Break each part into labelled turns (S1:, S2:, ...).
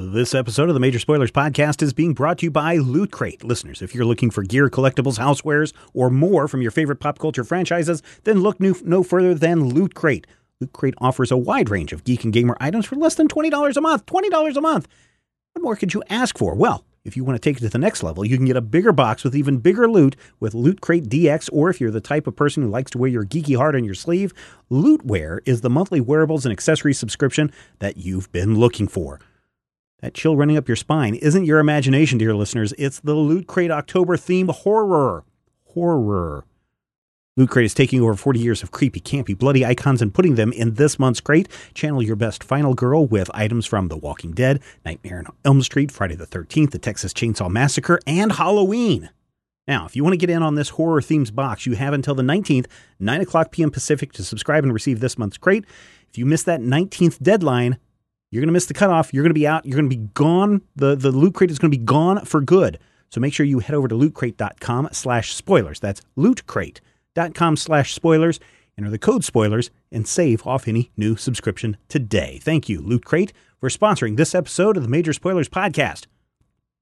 S1: This episode of the Major Spoilers Podcast is being brought to you by Loot Crate. Listeners, if you're looking for gear, collectibles, housewares, or more from your favorite pop culture franchises, then look no, no further than Loot Crate. Loot Crate offers a wide range of geek and gamer items for less than $20 a month. $20 a month! What more could you ask for? Well, if you want to take it to the next level, you can get a bigger box with even bigger loot with Loot Crate DX, or if you're the type of person who likes to wear your geeky heart on your sleeve, Lootwear is the monthly wearables and accessories subscription that you've been looking for. That chill running up your spine isn't your imagination, dear listeners. It's the Loot Crate October theme horror. Horror. Loot Crate is taking over 40 years of creepy, campy, bloody icons and putting them in this month's crate. Channel your best final girl with items from The Walking Dead, Nightmare on Elm Street, Friday the 13th, The Texas Chainsaw Massacre, and Halloween. Now, if you want to get in on this horror themes box, you have until the 19th, 9 o'clock p.m. Pacific, to subscribe and receive this month's crate. If you miss that 19th deadline, you're going to miss the cutoff. You're going to be out. You're going to be gone. The, the loot crate is going to be gone for good. So make sure you head over to lootcrate.com slash spoilers. That's lootcrate.com slash spoilers. Enter the code spoilers and save off any new subscription today. Thank you, Loot Crate, for sponsoring this episode of the Major Spoilers Podcast.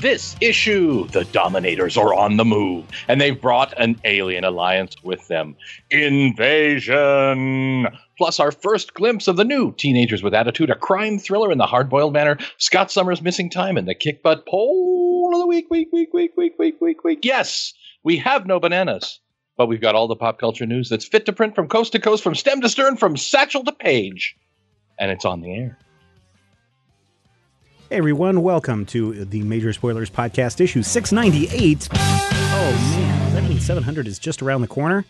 S2: this issue, the Dominators are on the move, and they've brought an alien alliance with them. Invasion! Plus, our first glimpse of the new Teenagers with Attitude, a crime thriller in the hard-boiled manner, Scott Summers' Missing Time, and the kick butt poll of the week, week, week, week, week, week, week, week. Yes, we have no bananas, but we've got all the pop culture news that's fit to print from coast to coast, from stem to stern, from satchel to page, and it's on the air.
S1: Hey everyone, welcome to the Major Spoilers Podcast, issue 698. Oh man, does that mean 700 is just around the corner?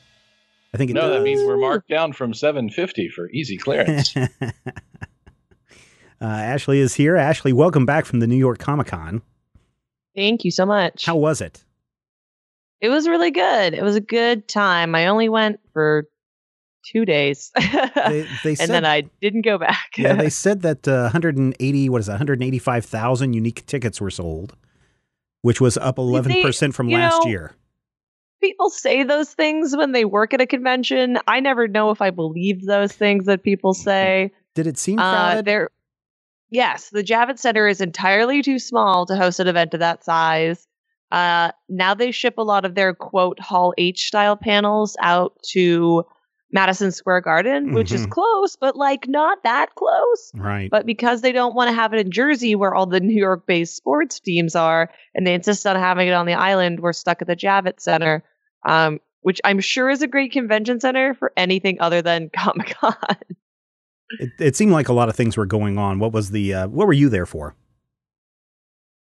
S1: I think it
S2: No,
S1: does.
S2: that means we're marked down from 750 for easy clearance.
S1: uh, Ashley is here. Ashley, welcome back from the New York Comic Con.
S3: Thank you so much.
S1: How was it?
S3: it was really good. It was a good time. I only went for two days,
S1: They, they
S3: and
S1: said,
S3: then I didn't go back.
S1: yeah, they said that uh, 180, what is that, 185,000 unique tickets were sold, which was up 11% from last
S3: know,
S1: year.
S3: people say those things when they work at a convention. I never know if I believe those things that people say.
S1: Did it seem
S3: Uh,
S1: crowded?
S3: they're yes, the Javits Center is entirely too small to host an event of that size. Uh, now they ship a lot of their quote Hall H style panels out to Madison Square Garden, which is
S1: Mhm.
S3: close, but like not that close.
S1: right.
S3: But because they don't want to have it in Jersey where all the New York based sports teams are, and they insist on having it on the island, we're stuck at the Javits Center, um, which I'm sure is a great convention center for anything other than Comic Con.
S1: It, it seemed like a lot of things were going on. What was the, uh, what were you there for?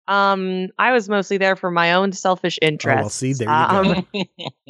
S3: Um, I was mostly there for my own selfish interest.
S1: Oh, well, see, there you go.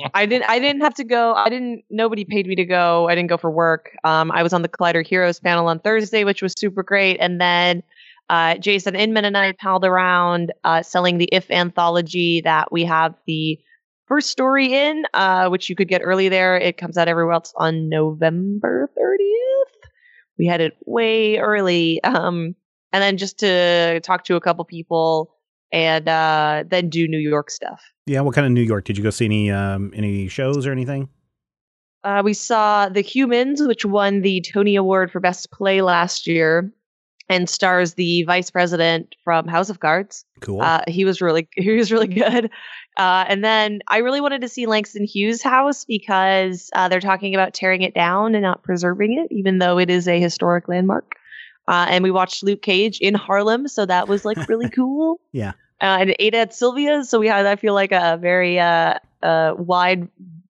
S3: I didn't. I didn't have to go. I didn't. Nobody paid me to go. I didn't go for work. Um, I was on the Collider Heroes panel on Thursday, which was super great. And then, uh, Jason Inman and I palled around, uh, selling the If anthology that we have the first story in, uh, which you could get early there. It comes out everywhere else on November thirtieth. We had it way early. Um, and then just to talk to a couple people and uh, then do New York stuff.
S1: Yeah, what kind of New York? Did you go see any um, any shows or anything?
S3: Uh, we saw The Humans, which won the Tony Award for Best Play last year, and stars the Vice President from House of Cards.
S1: Cool.
S3: Uh, he was really he was really good. Uh, and then I really wanted to see Langston Hughes' house because uh, they're talking about tearing it down and not preserving it, even though it is a historic landmark. Uh, and we watched Luke Cage in Harlem, so that was like really cool.
S1: Yeah.
S3: Uh, and ate at Sylvia's, so we had I feel like a very uh, uh, wide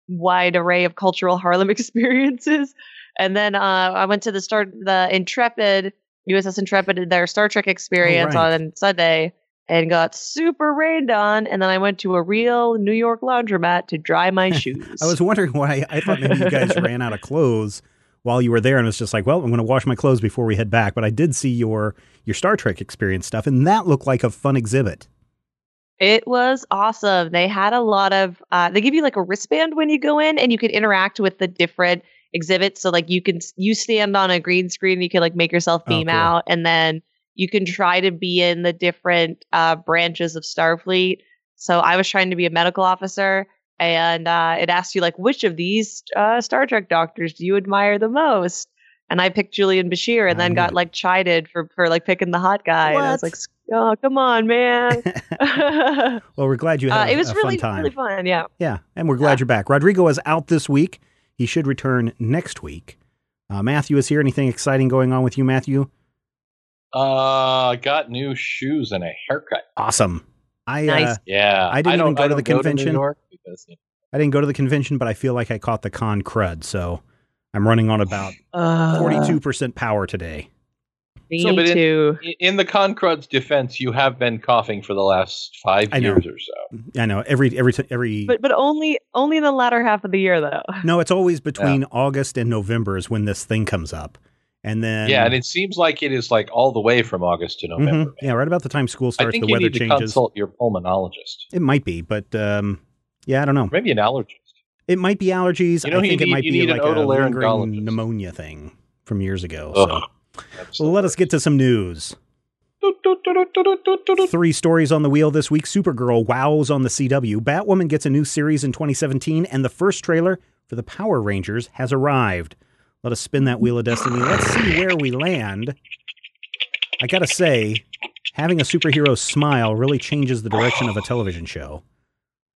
S3: wide array of cultural Harlem experiences. And then uh, I went to the start the Intrepid USS Intrepid their Star Trek experience
S1: right.
S3: on Sunday and got super rained on. And then I went to a real New York laundromat to dry my shoes.
S1: I was wondering why I thought maybe you guys ran out of clothes while you were there and was just like, well, I'm going to wash my clothes before we head back. But I did see your your Star Trek experience stuff, and that looked like a fun exhibit.
S3: It was awesome. They had a lot of. Uh, they give you like a wristband when you go in, and you can interact with the different exhibits. So like you can you stand on a green screen, and you can like make yourself
S1: Oh,
S3: beam
S1: cool.
S3: out, and then you can try to be in the different uh, branches of Starfleet. So I was trying to be a medical officer, and uh, it asked you like which of these uh, Star Trek doctors do you admire the most? And I picked Julian Bashir, and
S1: I
S3: then
S1: knew
S3: got like chided for for like picking the hot guy. And I was like, oh come on, man. uh,
S1: well, we're glad you had a,
S3: it was
S1: a
S3: really
S1: fun time.
S3: really fun. Yeah.
S1: Yeah, and we're glad
S3: Yeah.
S1: you're back. Rodrigo is out this week. He should return next week. Uh, Matthew is here. Anything exciting going on with you, Matthew?
S2: Uh, got new shoes and a haircut.
S1: Awesome. I
S3: Nice.
S1: uh,
S2: Yeah,
S1: I didn't
S2: don't,
S1: even go
S2: I
S1: to the
S2: don't
S1: convention.
S2: New York because you
S1: I didn't go to the convention, but I feel like I caught the con crud, so I'm running on about
S3: Uh,
S1: forty-two percent power today.
S3: Me
S2: So, but in-
S3: too.
S2: know, in the Concrud's defense, you have been coughing for the last five
S1: I know.
S2: years or so.
S1: I know every every every.
S3: But but only only in the latter half of the year though.
S1: no, it's always between August and November is when this thing comes up, and then
S2: yeah, and it seems like it is like all the way from August to
S1: Mhm.
S2: November.
S1: yeah, right about the time school
S2: I
S1: starts,
S2: think
S1: the
S2: you
S1: weather
S2: need to
S1: changes.
S2: consult your pulmonologist,
S1: It might be, but um, yeah, I don't know.
S2: maybe an allergist.
S1: It might be allergies.
S2: You know
S1: I think
S2: you
S1: it
S2: need?
S1: might be
S2: need
S1: like a lingering pneumonia thing from years ago.
S2: Ugh.
S1: So well, let us get to some news. Three stories on the wheel this week. Supergirl wows on the CW. Batwoman gets a new series in 2017, and the first trailer for the Power Rangers has arrived. Let us spin that wheel of destiny. Let's see where we land. I gotta say, having a superhero smile really changes the direction of a television show.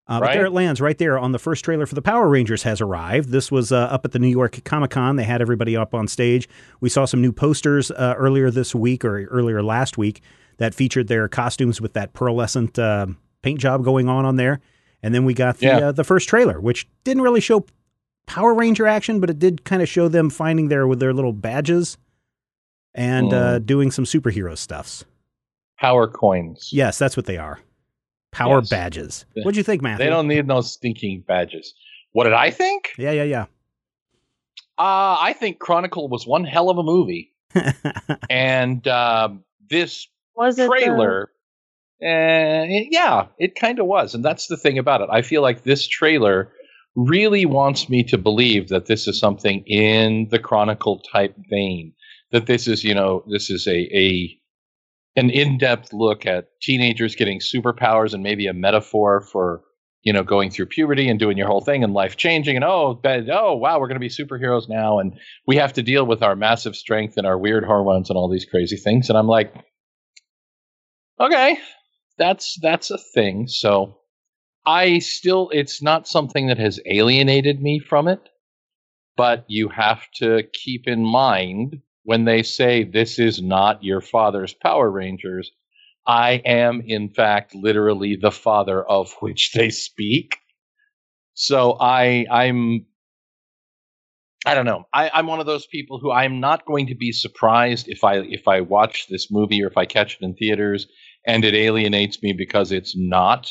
S1: Uh, But
S2: Right?
S1: there it lands right there on the first trailer for the Power Rangers has arrived. This was uh, up at the New York Comic Con. They had everybody up on stage. We saw some new posters uh, earlier this week or earlier last week that featured their costumes with that pearlescent uh, paint job going on on there. And then we got the
S2: Yeah.
S1: uh, the first trailer, which didn't really show Power Ranger action, but it did kind of show them finding their with their little badges and uh, doing some superhero stuffs.
S2: Power coins.
S1: Yes, that's what they are. Power
S2: Yes.
S1: badges. What'd you think, Matthew?
S2: They don't need no stinking badges. What did I think?
S1: Yeah, yeah, yeah.
S2: Uh, I think Chronicle was one hell of a movie, and um, this
S3: Was it the-
S2: trailer, uh, yeah, it kind of was, and that's the thing about it. I feel like this trailer really wants me to believe that this is something in the Chronicle type vein. That this is, you know, this is a a an in-depth look at teenagers getting superpowers and maybe a metaphor for you know going through puberty and doing your whole thing and life changing and oh oh wow we're going to be superheroes now and we have to deal with our massive strength and our weird hormones and all these crazy things and i'm like okay that's that's a thing so i still it's not something that has alienated me from it but you have to keep in mind when they say this is not your father's power rangers i am in fact literally the father of which they speak so i i'm I don't know. I, I'm one of those people who I'm not going to be surprised if I if I watch this movie or if I catch it in theaters and it alienates me because it's not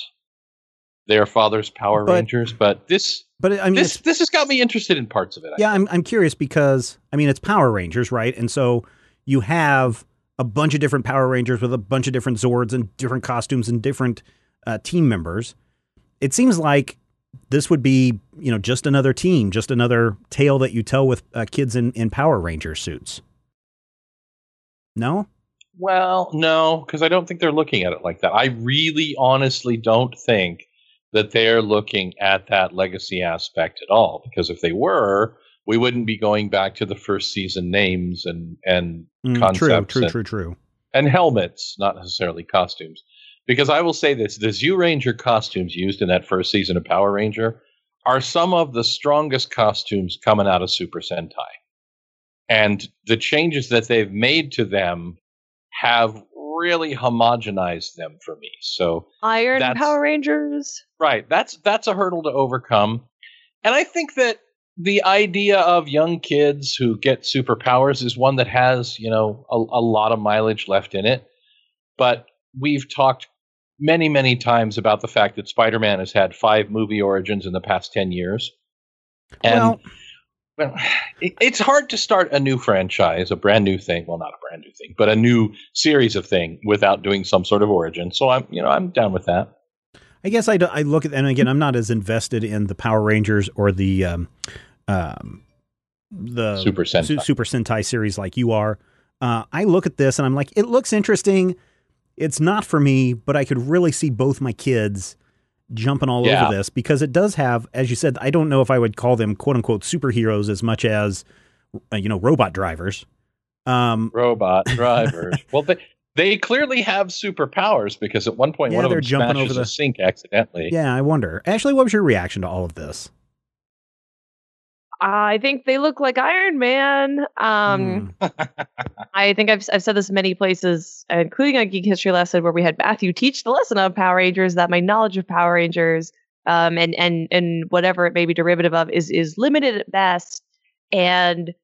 S2: their father's Power
S1: But-
S2: Rangers. But this
S1: But I mean,
S2: this this has got me interested in parts of it. I
S1: yeah, I'm I'm curious because I mean, it's Power Rangers, right? And so you have a bunch of different Power Rangers with a bunch of different Zords and different costumes and different uh, team members. It seems like this would be, you know, just another team, just another tale that you tell with uh, kids in in Power Ranger suits. No,
S2: Well, no, because I don't think they're looking at it like that. I really, honestly don't think that they're looking at that legacy aspect at all. Because if they were, we wouldn't be going back to the first season names and and
S1: Mm, true, true,
S2: and-
S1: true, true.
S2: and helmets, not necessarily costumes. Because I will say this the Zyuranger costumes used in that first season of Power Ranger are some of the strongest costumes coming out of Super Sentai. And the changes that they've made to them have really homogenized them for me. So,
S3: Iron Power Rangers.
S2: right, that's that's a hurdle to overcome. And I think that the idea of young kids who get superpowers is one that has, you know, a, a lot of mileage left in it. But we've talked many, many times about the fact that Spider-Man has had five movie origins in the past ten years, and
S1: well,
S2: well, it, it's hard to start a new franchise, a brand new thing. Well, not a brand new thing, but a new series of thing without doing some sort of origin. So I'm, you know, I'm down with that.
S1: I guess I, I look at and again I'm not as invested in the Power Rangers or the um, um, the
S2: Super Sentai.
S1: Su- Super Sentai series like you are. Uh, I look at this and I'm like, it looks interesting. It's not for me, but I could really see both my kids jumping all
S2: Yeah.
S1: over this because it does have, as you said, I don't know if I would call them quote unquote superheroes as much as uh, you know robot drivers. Um,
S2: Robot drivers. well, they they clearly have superpowers because at one point
S1: Yeah,
S2: one of
S1: they're
S2: them
S1: jumping over the-
S2: sink accidentally.
S1: yeah, I wonder. Ashley, what was your reaction to all of this?
S3: I think they look like Iron Man. Um,
S1: Hmm.
S3: I think I've I've said this many places, including a geek history lesson where we had Matthew teach the lesson of Power Rangers that my knowledge of Power Rangers, um, and and and whatever it may be derivative of is is limited at best. And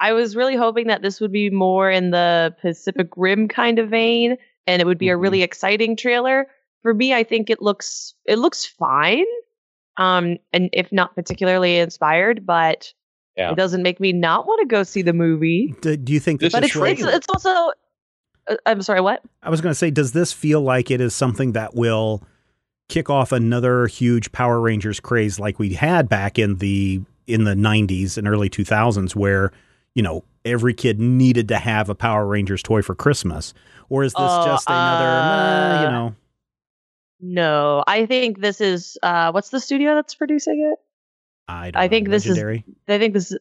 S3: I was really hoping that this would be more in the Pacific Rim kind of vein, and it would be a
S2: Mhm.
S3: really exciting trailer. For me, I think it looks it looks fine, um, and if not particularly inspired, but
S2: Yeah.
S3: it doesn't make me not want to go see the movie.
S1: Do, do you think
S2: This
S1: this
S3: But
S2: is
S3: it's it's, it's also. Uh, I'm sorry. What?
S1: I was going to say, does this feel like it is something that will kick off another huge Power Rangers craze like we had back in the in the 90s and early 2000s where, you know, every kid needed to have a Power Rangers toy for Christmas? Or is this
S3: Oh,
S1: just another,
S3: uh,
S1: you know,
S3: No, I think this is. Uh, what's the studio that's producing it?
S1: I don't
S3: I
S1: know,
S3: think this is-
S1: legendary?
S3: I think this. is-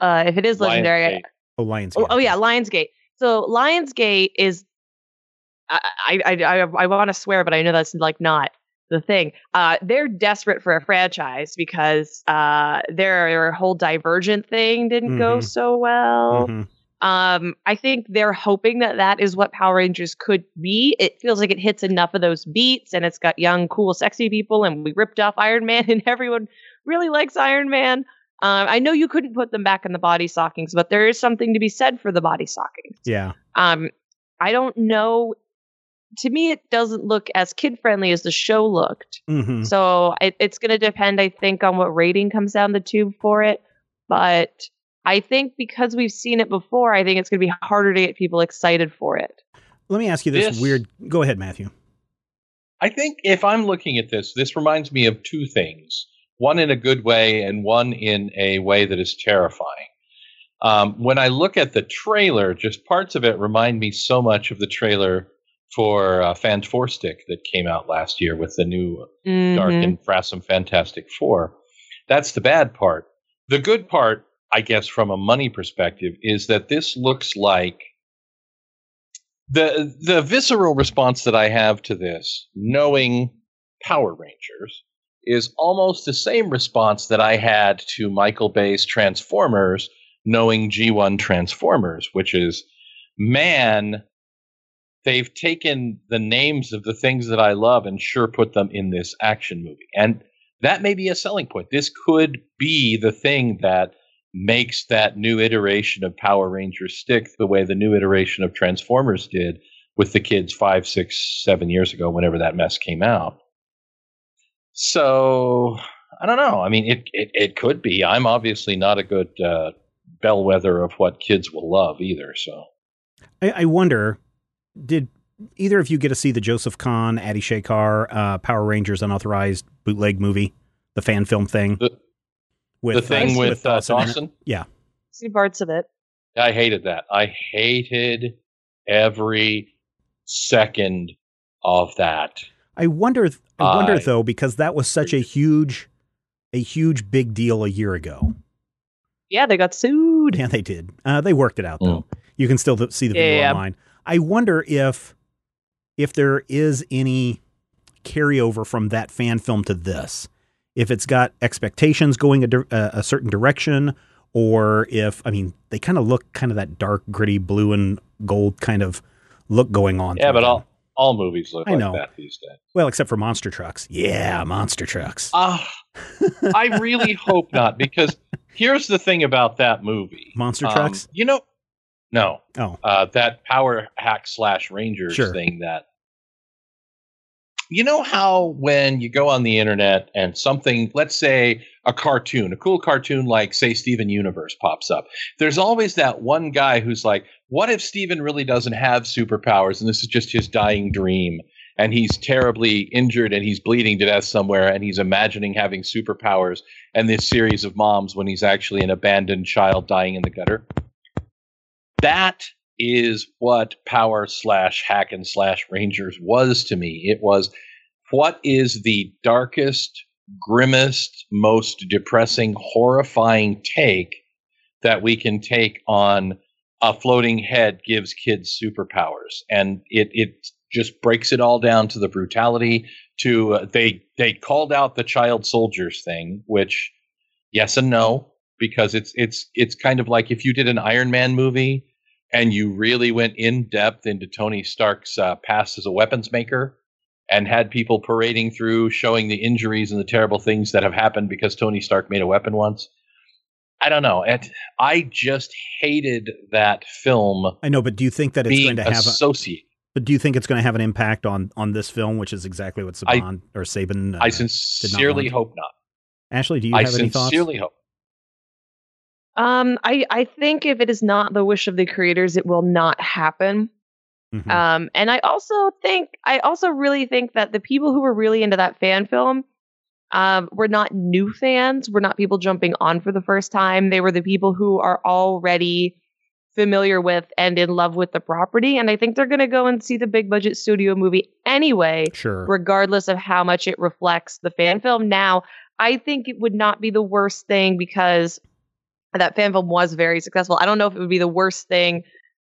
S3: Uh, if it is legendary, I-
S2: Lionsgate.
S1: Oh, Lions.
S3: oh, oh yeah, Lionsgate. So Lionsgate is. I I I, I, I want to swear, but I know that's like not the thing. Uh, they're desperate for a franchise because uh, their whole Divergent thing didn't go
S1: Mhm.
S3: so well.
S1: Mhm.
S3: Um, I think they're hoping that that is what Power Rangers could be. It feels like it hits enough of those beats, and it's got young, cool, sexy people, and we ripped off Iron Man, and everyone really likes Iron Man. Um, I know you couldn't put them back in the body stockings, but there is something to be said for the body stockings.
S1: Yeah.
S3: Um, I don't know. To me, it doesn't look as kid friendly as the show looked.
S1: hmm
S3: So it, it's going to depend, I think, on what rating comes down the tube for it. But I think because we've seen it before, I think it's going to be harder to get people excited for it.
S1: Let me ask you this,
S2: This-
S1: weird. Go ahead, Matthew.
S2: I think if I'm looking at this, this reminds me of two things. One in a good way, and one in a way that is terrifying. Um, when I look at the trailer, just parts of it remind me so much of the trailer for uh, Fan Four Stick that came out last year with the new Dark
S3: Mhm.
S2: and Frasum Fantastic Four. That's the bad part. The good part, I guess, from a money perspective, is that this looks like the the visceral response that I have to this, knowing Power Rangers, is almost the same response that I had to Michael Bay's Transformers, knowing G1 Transformers, which is, man, they've taken the names of the things that I love and sure put them in this action movie. And that may be a selling point. This could be the thing that makes that new iteration of Power Rangers stick the way the new iteration of Transformers did with the kids five, six, seven years ago, whenever that mess came out. So I don't know. I mean, it it, it could be. I'm obviously not a good uh, bellwether of what kids will love either. So
S1: I, I wonder, did either of you get to see the Joseph Kahn, Adi Shankar, uh, Power Rangers unauthorized bootleg movie, the fan film thing?
S2: The-
S1: with,
S2: the thing
S1: uh,
S2: with, uh,
S1: Dawson in it?
S2: Dawson,
S3: See parts of it.
S2: I hated that. I hated every second of that.
S1: I wonder. I wonder
S2: I-
S1: though, because that was such a huge, a huge big deal a year ago.
S3: Yeah, they got sued.
S1: Yeah, they did. Uh, they worked it out though. You can still see the video
S3: Yeah.
S1: online. I wonder if if there is any carryover from that fan film to this. If it's got expectations going a, di- a, a certain direction, or if I mean they kind of look kind of that dark, gritty blue and gold kind of look going on.
S2: Yeah, but all all movies look
S1: I
S2: like
S1: know.
S2: that these days.
S1: well, except for monster trucks. Yeah, monster trucks.
S2: Ah, I really hope not, because here's the thing about that movie.
S1: monster
S2: Um,
S1: trucks.
S2: You know, no,
S1: Oh,
S2: uh, that Power Hack slash Rangers
S1: Sure.
S2: thing that. You know how when you go on the internet and something, let's say a cartoon, a cool cartoon like, say, Steven Universe pops up, there's always that one guy who's like, what if Steven really doesn't have superpowers and this is just his dying dream? and he's terribly injured and he's bleeding to death somewhere and he's imagining having superpowers and this series of moms when he's actually an abandoned child dying in the gutter. That is what Power slash Hack and slash Rangers was to me. It was what is the darkest, grimmest, most depressing, horrifying take that we can take on a floating head gives kids superpowers, and it it just breaks it all down to the brutality. To uh, they they called out the child soldiers thing, which yes and no because it's it's it's kind of like if you did an Iron Man movie and you really went in depth into Tony Stark's uh, past as a weapons maker and had people parading through showing the injuries and the terrible things that have happened because Tony Stark made a weapon once. I don't know. It, I just hated that film.
S1: I know, but do you think that it's going to have? A,
S2: associated.
S1: but do you think it's going to have an impact on on this film, which is exactly what Saban or Saban?
S2: I
S1: uh,
S2: sincerely
S1: want.
S2: hope not.
S1: Ashley, do you
S2: I
S1: have any thoughts?
S2: sincerely hope.
S3: Um, I I think if it is not the wish of the creators, it will not happen.
S1: Mhm.
S3: Um, and I also think I also really think that the people who were really into that fan film um, were not new fans, were not people jumping on for the first time. They were the people who are already familiar with and in love with the property. And I think they're going to go and see the big budget studio movie anyway,
S1: sure.
S3: regardless of how much it reflects the fan film. Now, I think it would not be the worst thing because that fan film was very successful. I don't know if it would be the worst thing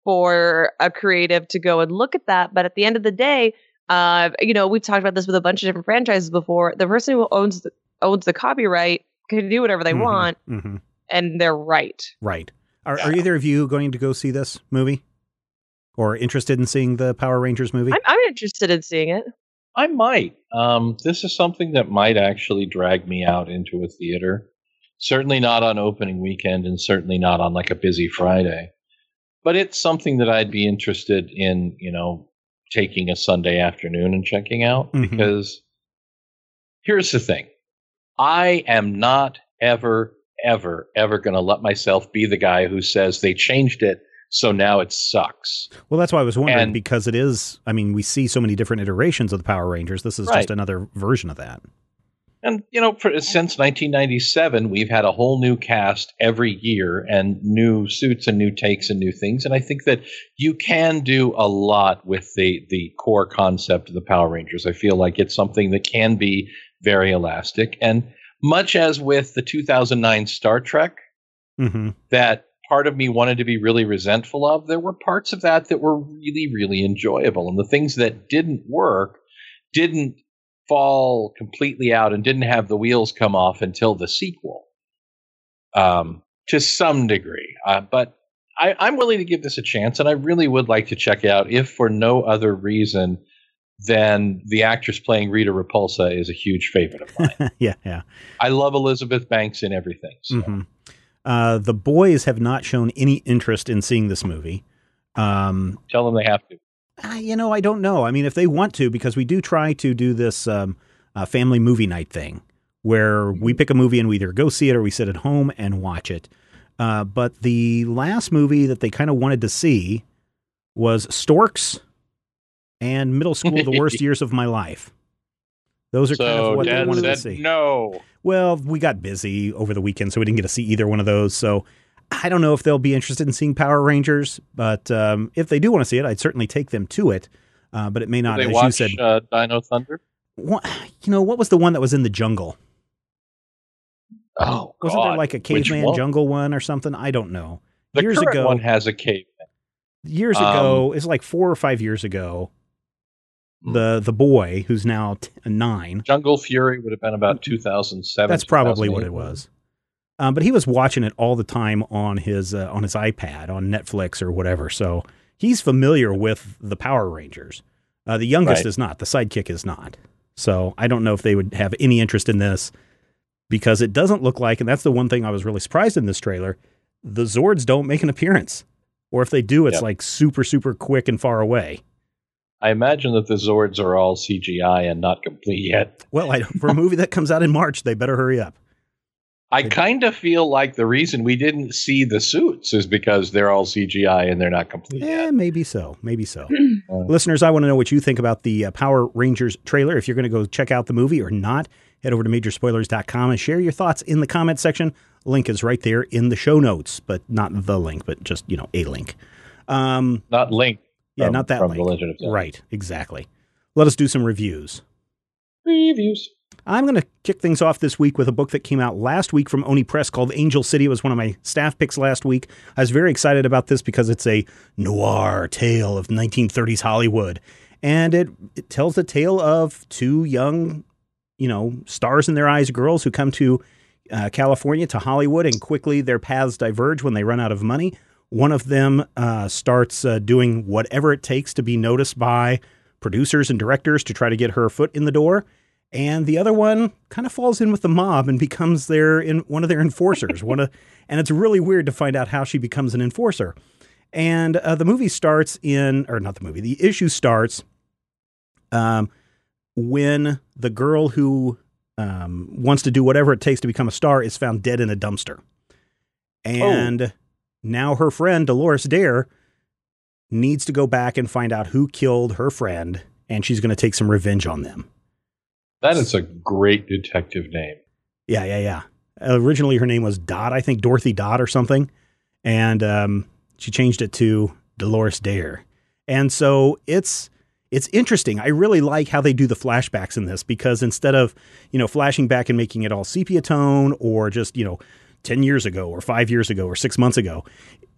S3: for a creative to go and look at that, but at the end of the day, uh, you know, we've talked about this with a bunch of different franchises before. The person who owns the, owns the copyright can do whatever they
S1: Mhm.
S3: want,
S1: Mhm.
S3: and they're right.
S1: Right. Are, are either of you going to go see this movie, or interested in seeing the Power Rangers movie?
S3: I'm, I'm interested in seeing it.
S2: I might. Um, this is something that might actually drag me out into a theater. Certainly not on opening weekend, and certainly not on like a busy Friday. But it's something that I'd be interested in, you know, taking a Sunday afternoon and checking out
S1: Mhm.
S2: because here's the thing: I am not ever, ever, ever going to let myself be the guy who says they changed it, so now it sucks.
S1: Well, that's why I was wondering
S2: And-
S1: because it is. I mean, we see so many different iterations of the Power Rangers. This is just another version of that.
S2: And you know, for, since 1997, we've had a whole new cast every year, and new suits and new takes and new things. And I think that you can do a lot with the the core concept of the Power Rangers. I feel like it's something that can be very elastic, and much as with the 2009 Star Trek,
S1: hmm
S2: that part of me wanted to be really resentful of. There were parts of that that were really, really enjoyable, and the things that didn't work didn't fall completely out and didn't have the wheels come off until the sequel, um, to some degree. Uh, but I, I'm willing to give this a chance, and I really would like to check it out, if for no other reason than the actress playing Rita Repulsa is a huge favorite of mine.
S1: yeah, yeah.
S2: I love Elizabeth Banks in everything. So.
S1: hmm Uh, the boys have not shown any interest in seeing this movie. Um,
S2: Tell them they have to.
S1: Uh, you know, I don't know. I mean, if they want to, because we do try to do this um, uh, family movie night thing where we pick a movie and we either go see it or we sit at home and watch it. Uh, but the last movie that they kind of wanted to see was Storks and Middle School: The Worst Years of My Life. Those are kind of what they wanted to see.
S2: no.
S1: Well, we got busy over the weekend, so we didn't get to see either one of those. So I don't know if they'll be interested in seeing Power Rangers, but um, if they do want to see it, I'd certainly take them to it. Uh, but it may
S2: Did
S1: not,
S2: they
S1: as
S2: watch
S1: you said.
S2: uh, Dino Thunder?
S1: what, you know, what was the one that was in the jungle?
S2: Oh,
S1: Wasn't there like a caveman
S2: one?
S1: jungle one or something? I don't know.
S2: The
S1: years
S2: current
S1: ago-
S2: one has a cave.
S1: Years
S2: Um,
S1: ago, it's like four or five years ago.
S2: Hmm.
S1: The the boy who's now t- nine
S2: Jungle Fury would have been about 2007.
S1: That's probably what it was. Um, but he was watching it all the time on his uh, on his iPad, on Netflix or whatever. So he's familiar with the Power Rangers. Uh, the youngest
S2: Right.
S1: is not. The sidekick is not. So I don't know if they would have any interest in this because it doesn't look like, and that's the one thing I was really surprised in this trailer. The Zords don't make an appearance, or if they do, it's
S2: Yep.
S1: like super super quick and far away.
S2: I imagine that the Zords are all CGI and not complete yet.
S1: Well, I, for a movie that comes out in March, they better hurry up.
S2: I kind of feel like the reason we didn't see the suits is because they're all CGI and they're not complete
S1: Eh,
S2: yet.
S1: maybe so. Maybe so. Listeners, I want to know what you think about the uh, Power Rangers trailer. If you're going to go check out the movie or not, head over to majorspoilers.com and share your thoughts in the comment section. Link is right there in the show notes, but not the link, but just, you know, a link. Um,
S2: Not Link.
S1: yeah,
S2: from-
S1: not that
S2: from
S1: link.
S2: The Legend of
S1: Right, exactly. Let us do some reviews.
S2: Reviews.
S1: I'm going to kick things off this week with a book that came out last week from Oni Press called Angel City. It was one of my staff picks last week. I was very excited about this because it's a noir tale of 1930s Hollywood. And it, it tells the tale of two young, you know, stars in their eyes girls who come to uh, California, to Hollywood, and quickly their paths diverge when they run out of money. One of them uh, starts uh, doing whatever it takes to be noticed by producers and directors to try to get her foot in the door and the other one kind of falls in with the mob and becomes their in one of their enforcers. one of, and it's really weird to find out how she becomes an enforcer. And uh, the movie starts in, or not the movie, the issue starts um, when the girl who um, wants to do whatever it takes to become a star is found dead in a dumpster. And now her friend, Dolores Dare, needs to go back and find out who killed her friend, and she's going to take some revenge on them.
S2: That is a great detective name.
S1: Yeah, yeah, yeah. Originally, her name was Dot, I think Dorothy Dot or something, and um, she changed it to Dolores Dare. And so it's it's interesting. I really like how they do the flashbacks in this because instead of you know flashing back and making it all sepia tone or just you know ten years ago or five years ago or six months ago,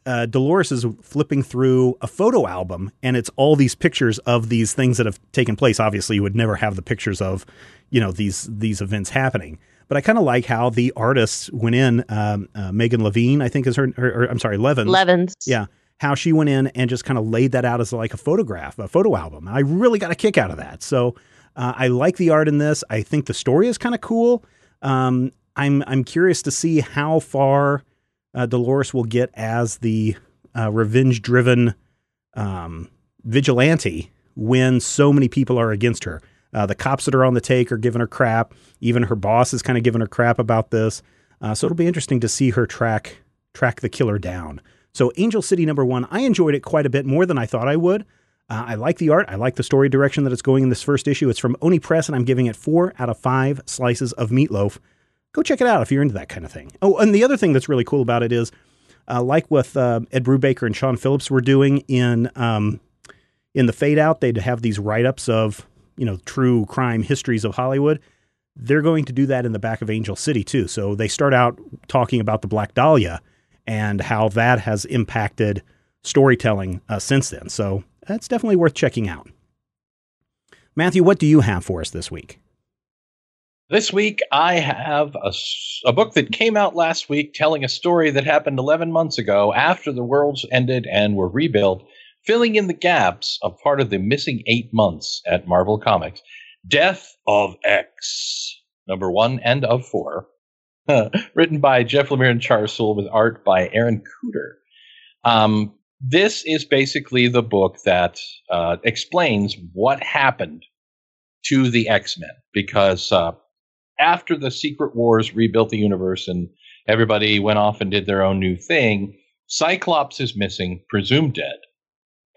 S1: uh, Dolores is flipping through a photo album and it's all these pictures of these things that have taken place. Obviously, you would never have the pictures of, you know, these these events happening. But I kind of like how the artists went in. Um, uh, Megan Levine, I think, is her. her, her I'm sorry, Levin.
S3: Levens.
S1: Yeah, how she went in and just kind of laid that out as like a photograph, a photo album. I really got a kick out of that. So uh, I like the art in this. I think the story is kind of cool. Um, I'm I'm curious to see how far uh, Dolores will get as the uh, revenge-driven um, vigilante when so many people are against her. Uh, the cops that are on the take are giving her crap. Even her boss is kind of giving her crap about this. Uh, so it'll be interesting to see her track track the killer down. So Angel City number one, I enjoyed it quite a bit more than I thought I would. Uh, I like the art. I like the story direction that it's going in this first issue. It's from Oni Press, and I'm giving it four out of five slices of meatloaf. Go check it out if you're into that kind of thing. Oh, and the other thing that's really cool about it is, uh, like what uh, Ed Brubaker and Sean Phillips were doing in um, in the Fade Out, they'd have these write ups of you know true crime histories of Hollywood. They're going to do that in the back of Angel City too. So they start out talking about the Black Dahlia and how that has impacted storytelling uh, since then. So that's definitely worth checking out. Matthew, what do you have for us this week?
S2: This week, I have a book that came out last week telling a story that happened 11 months ago after the worlds ended and were rebuilt, filling in the gaps of part of the missing eight months at Marvel Comics. Death of X, number one and of four, written by Jeff Lemire and Charles Soule with art by Aaron Kuder. Um, this is basically the book that uh, explains what happened to the X Men because uh, after the Secret Wars rebuilt the universe and everybody went off and did their own new thing, Cyclops is missing, presumed dead.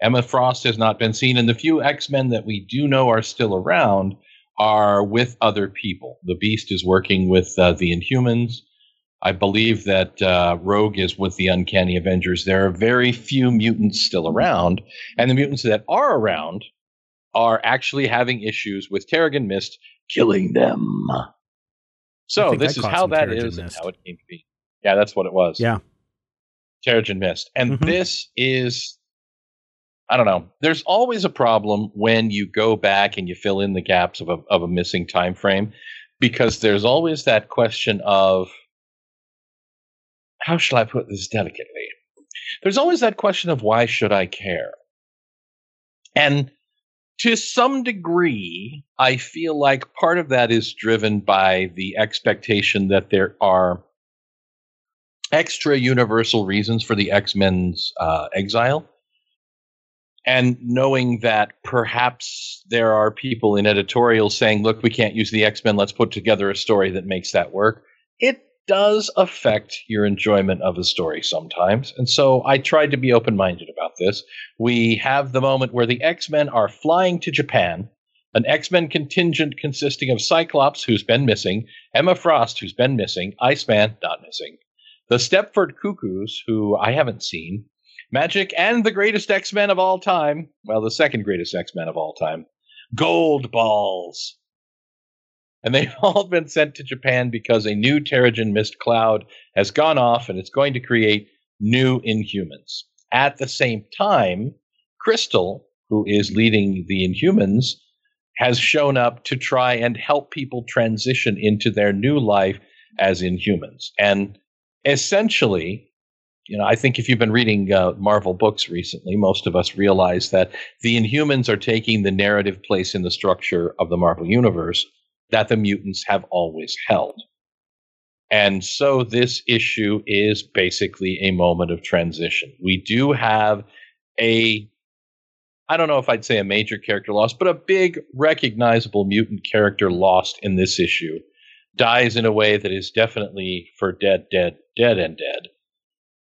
S2: Emma Frost has not been seen, and the few X Men that we do know are still around are with other people. The Beast is working with uh, the Inhumans. I believe that uh, Rogue is with the Uncanny Avengers. There are very few mutants still around, and the mutants that are around are actually having issues with Terrigen Mist killing them. So this is how that
S1: is
S2: is and how it came to be. Yeah, that's what it was.
S1: Yeah.
S2: Terrigen Mist. And
S1: Mhm.
S2: this is I don't know. There's always a problem when you go back and you fill in the gaps of a of a missing time frame because there's always that question of how shall I put this delicately? There's always that question of why should I care? And to some degree, I feel like part of that is driven by the expectation that there are extra universal reasons for the X Men's uh, exile. And knowing that perhaps there are people in editorial saying, look, we can't use the X Men, let's put together a story that makes that work. It does affect your enjoyment of a story sometimes. And so I tried to be open minded about this. We have the moment where the X Men are flying to Japan, an X Men contingent consisting of Cyclops, who's been missing, Emma Frost, who's been missing, Iceman, not missing, the Stepford Cuckoos, who I haven't seen, Magik, and the greatest X Men of all time well, the second greatest X Men of all time, Goldballs. And they've all been sent to Japan because a new Terrigen mist cloud has gone off and it's going to create new Inhumans. At the same time, Crystal, who is leading the Inhumans, has shown up to try and help people transition into their new life as Inhumans. And essentially, you know, I think if you've been reading uh, Marvel books recently, most of us realize that the Inhumans are taking the narrative place in the structure of the Marvel Universe that the mutants have always held. And so this issue is basically a moment of transition. We do have a, I don't know if I'd say a major character loss, but a big recognizable mutant character lost in this issue. Dies in a way that is definitely for dead, dead, dead, and dead,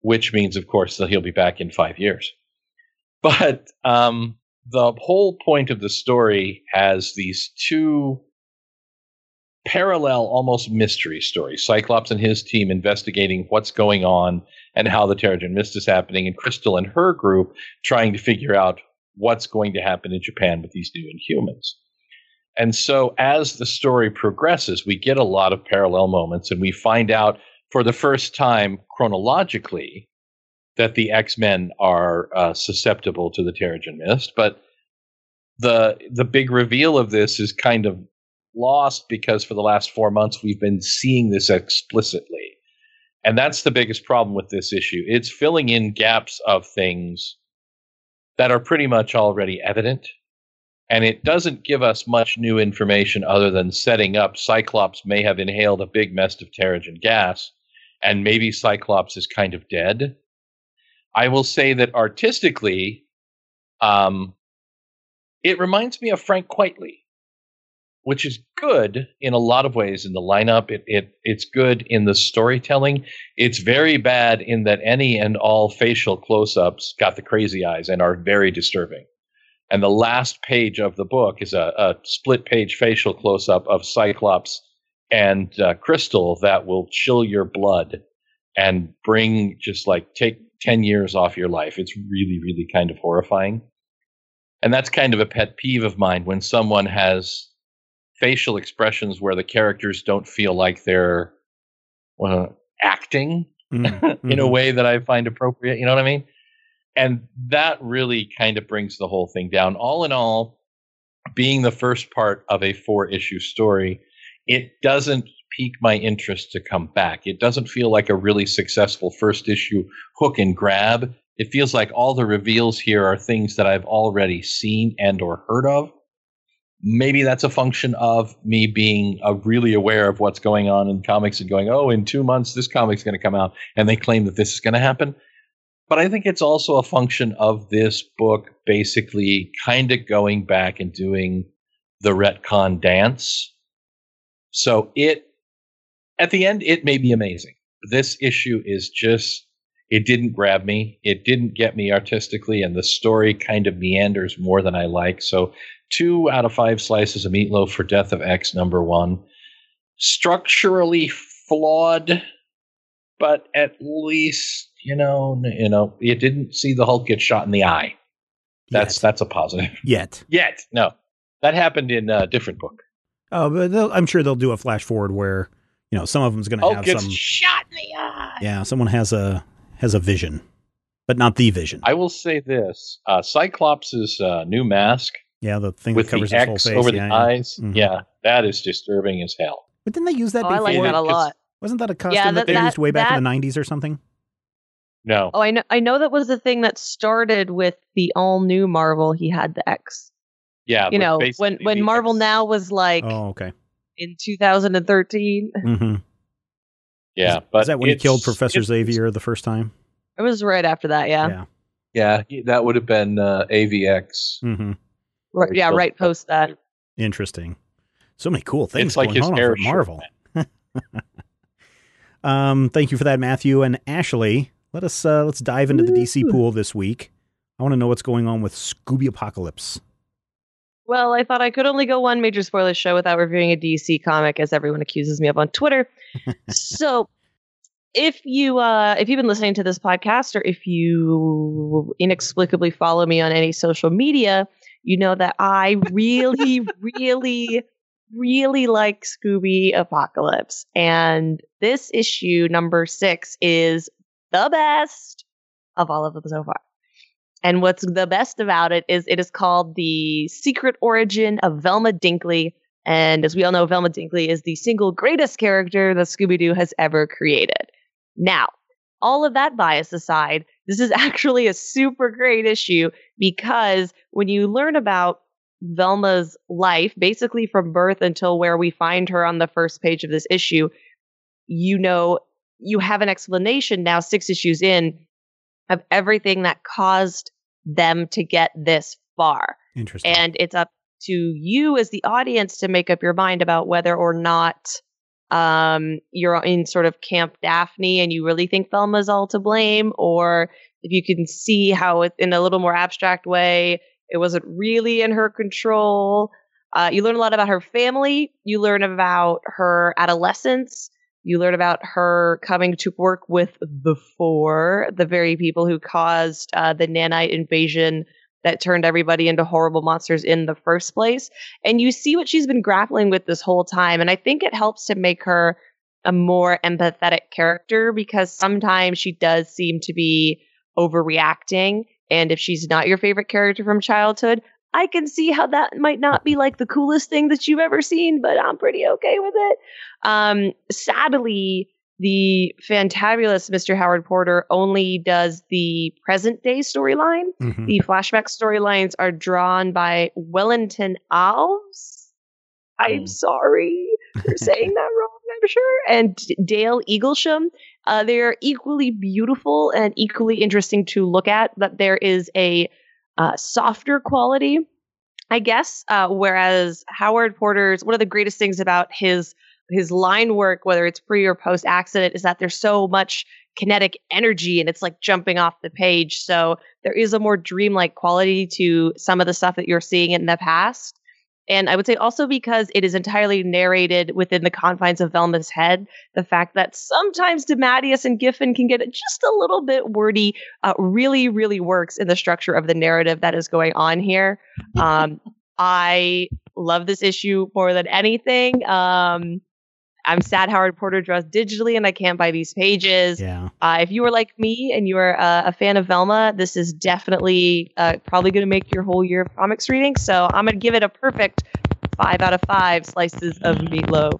S2: which means, of course, that he'll be back in five years. But um, the whole point of the story has these two parallel, almost mystery story. Cyclops and his team investigating what's going on and how the Terrigen Mist is happening, and Crystal and her group trying to figure out what's going to happen in Japan with these new Inhumans. And so, as the story progresses, we get a lot of parallel moments, and we find out for the first time chronologically that the X Men are uh, susceptible to the Terrigen Mist. But the the big reveal of this is kind of lost because for the last four months we've been seeing this explicitly. And that's the biggest problem with this issue. It's filling in gaps of things that are pretty much already evident. And it doesn't give us much new information other than setting up Cyclops may have inhaled a big mess of Terrigen gas, and maybe Cyclops is kind of dead. I will say that artistically, um, it reminds me of Frank Quitely which is good in a lot of ways in the lineup. It, it it's good in the storytelling. It's very bad in that any and all facial close-ups got the crazy eyes and are very disturbing. And the last page of the book is a, a split page facial close-up of Cyclops and uh, Crystal that will chill your blood and bring just like take 10 years off your life. It's really, really kind of horrifying. And that's kind of a pet peeve of mine when someone has facial expressions where the characters don't feel like they're uh, acting mm-hmm. in a mm-hmm. way that I find appropriate. You know what I mean? And that really kind of brings the whole thing down. All in all, being the first part of a four issue story, it doesn't pique my interest to come back. It doesn't feel like a really successful first issue hook and grab. It feels like all the reveals here are things that I've already seen and or heard of maybe that's a function of me being uh, really aware of what's going on in comics and going, oh, in two months this comic's going to come out, and they claim that this is going to happen. But I think it's also a function of this book basically kind of going back and doing the retcon dance. So it, at the end, it may be amazing. This issue is just, it didn't grab me. It didn't get me artistically, and the story kind of meanders more than I like. So two out of five slices of meatloaf for Death of X number one. Structurally flawed, but at least you know, you know, you didn't see the Hulk get shot in the eye. That's Yet. that's a positive.
S1: Yet,
S2: yet, no, that happened in a different book.
S1: Oh, but I'm sure they'll do a flash forward where you know some of them's going to have
S2: gets
S1: some
S2: shot in the eye.
S1: Yeah, someone has a has a vision, but not the vision.
S2: I will say this: uh, Cyclops's uh, new mask
S1: yeah, the thing
S2: with
S1: that covers
S2: the
S1: his whole face
S2: over
S1: yeah,
S2: the
S1: yeah.
S2: eyes.
S1: Mhm.
S2: Yeah, that is disturbing as hell.
S1: But didn't they use that
S3: Oh,
S1: before?
S3: I like that a lot.
S1: Wasn't that a costume
S3: Yeah,
S1: that,
S3: that-
S1: they
S3: that-
S1: used way back in the '90s or something?
S2: No,
S3: Oh, I know. I know that was the thing that started with the all new Marvel. He had the X.
S2: yeah,
S3: You know, when when Marvel
S2: X-
S3: Now was like
S1: Oh, okay.
S3: in 2013.
S1: hmm
S2: Yeah,
S1: is,
S2: but
S1: is that when he killed Professor Xavier the first time?
S3: It was right after that. Yeah.
S1: Yeah.
S2: Yeah, that would have been uh, AVX.
S1: hmm
S3: Right, yeah.
S2: killed
S3: Right post that.
S1: Interesting. So many cool things
S2: It's like
S1: going
S2: his
S1: on
S2: hair
S1: over at Marvel. Um, thank you for that, Matthew and Ashley. Let us uh, let's dive into the DC pool this week. I want to know what's going on with Scooby Apocalypse.
S3: Well, I thought I could only go one major spoiler show without reviewing a DC comic, as everyone accuses me of on Twitter. so, if you uh, if you've been listening to this podcast, or if you inexplicably follow me on any social media, you know that I really, really, really like Scooby Apocalypse, and this issue number six is the best of all of them so far. And what's the best about it is it is called The Secret Origin of Velma Dinkley. And as we all know, Velma Dinkley is the single greatest character that Scooby Doo has ever created. Now, all of that bias aside, this is actually a super great issue because when you learn about Velma's life, basically from birth until where we find her on the first page of this issue, you know, you have an explanation now, six issues in, of everything that caused them to get this far.
S1: Interesting.
S3: And it's up to you as the audience to make up your mind about whether or not um, you're in sort of Camp Daphne and you really think Velma's all to blame, or if you can see how, it, in a little more abstract way, it wasn't really in her control. Uh, you learn a lot about her family. You learn about her adolescence. You learn about her coming to work with the Four, the very people who caused uh, the nanite invasion that turned everybody into horrible monsters in the first place. And you see what she's been grappling with this whole time. And I think it helps to make her a more empathetic character because sometimes she does seem to be overreacting. And if she's not your favorite character from childhood, I can see how that might not be like the coolest thing that you've ever seen, but I'm pretty okay with it. Um, sadly, the fantabulous Mr. Howard Porter only does the present day storyline.
S1: Mhm.
S3: The flashback storylines are drawn by Wellington Alves. I'm
S2: Mm.
S3: sorry for saying that wrong, I'm sure. And Dale Eaglesham. Uh, they're equally beautiful and equally interesting to look at, but there is a uh, softer quality, I guess. Uh, whereas Howard Porter's one of the greatest things about his his line work, whether it's pre or post accident, is that there's so much kinetic energy and it's like jumping off the page. So there is a more dreamlike quality to some of the stuff that you're seeing in the past. And I would say also because it is entirely narrated within the confines of Velma's head, the fact that sometimes DeMatteis and Giffen can get just a little bit wordy uh, really, really works in the structure of the narrative that is going on here. Um, I love this issue more than anything. Um, I'm sad Howard Porter draws digitally and I can't buy these pages.
S1: Yeah.
S3: Uh, if you were like me and you are uh, a fan of Velma, this is definitely uh, probably going to make your whole year of comics reading. So I'm going to give it a perfect five out of five slices of meatloaf.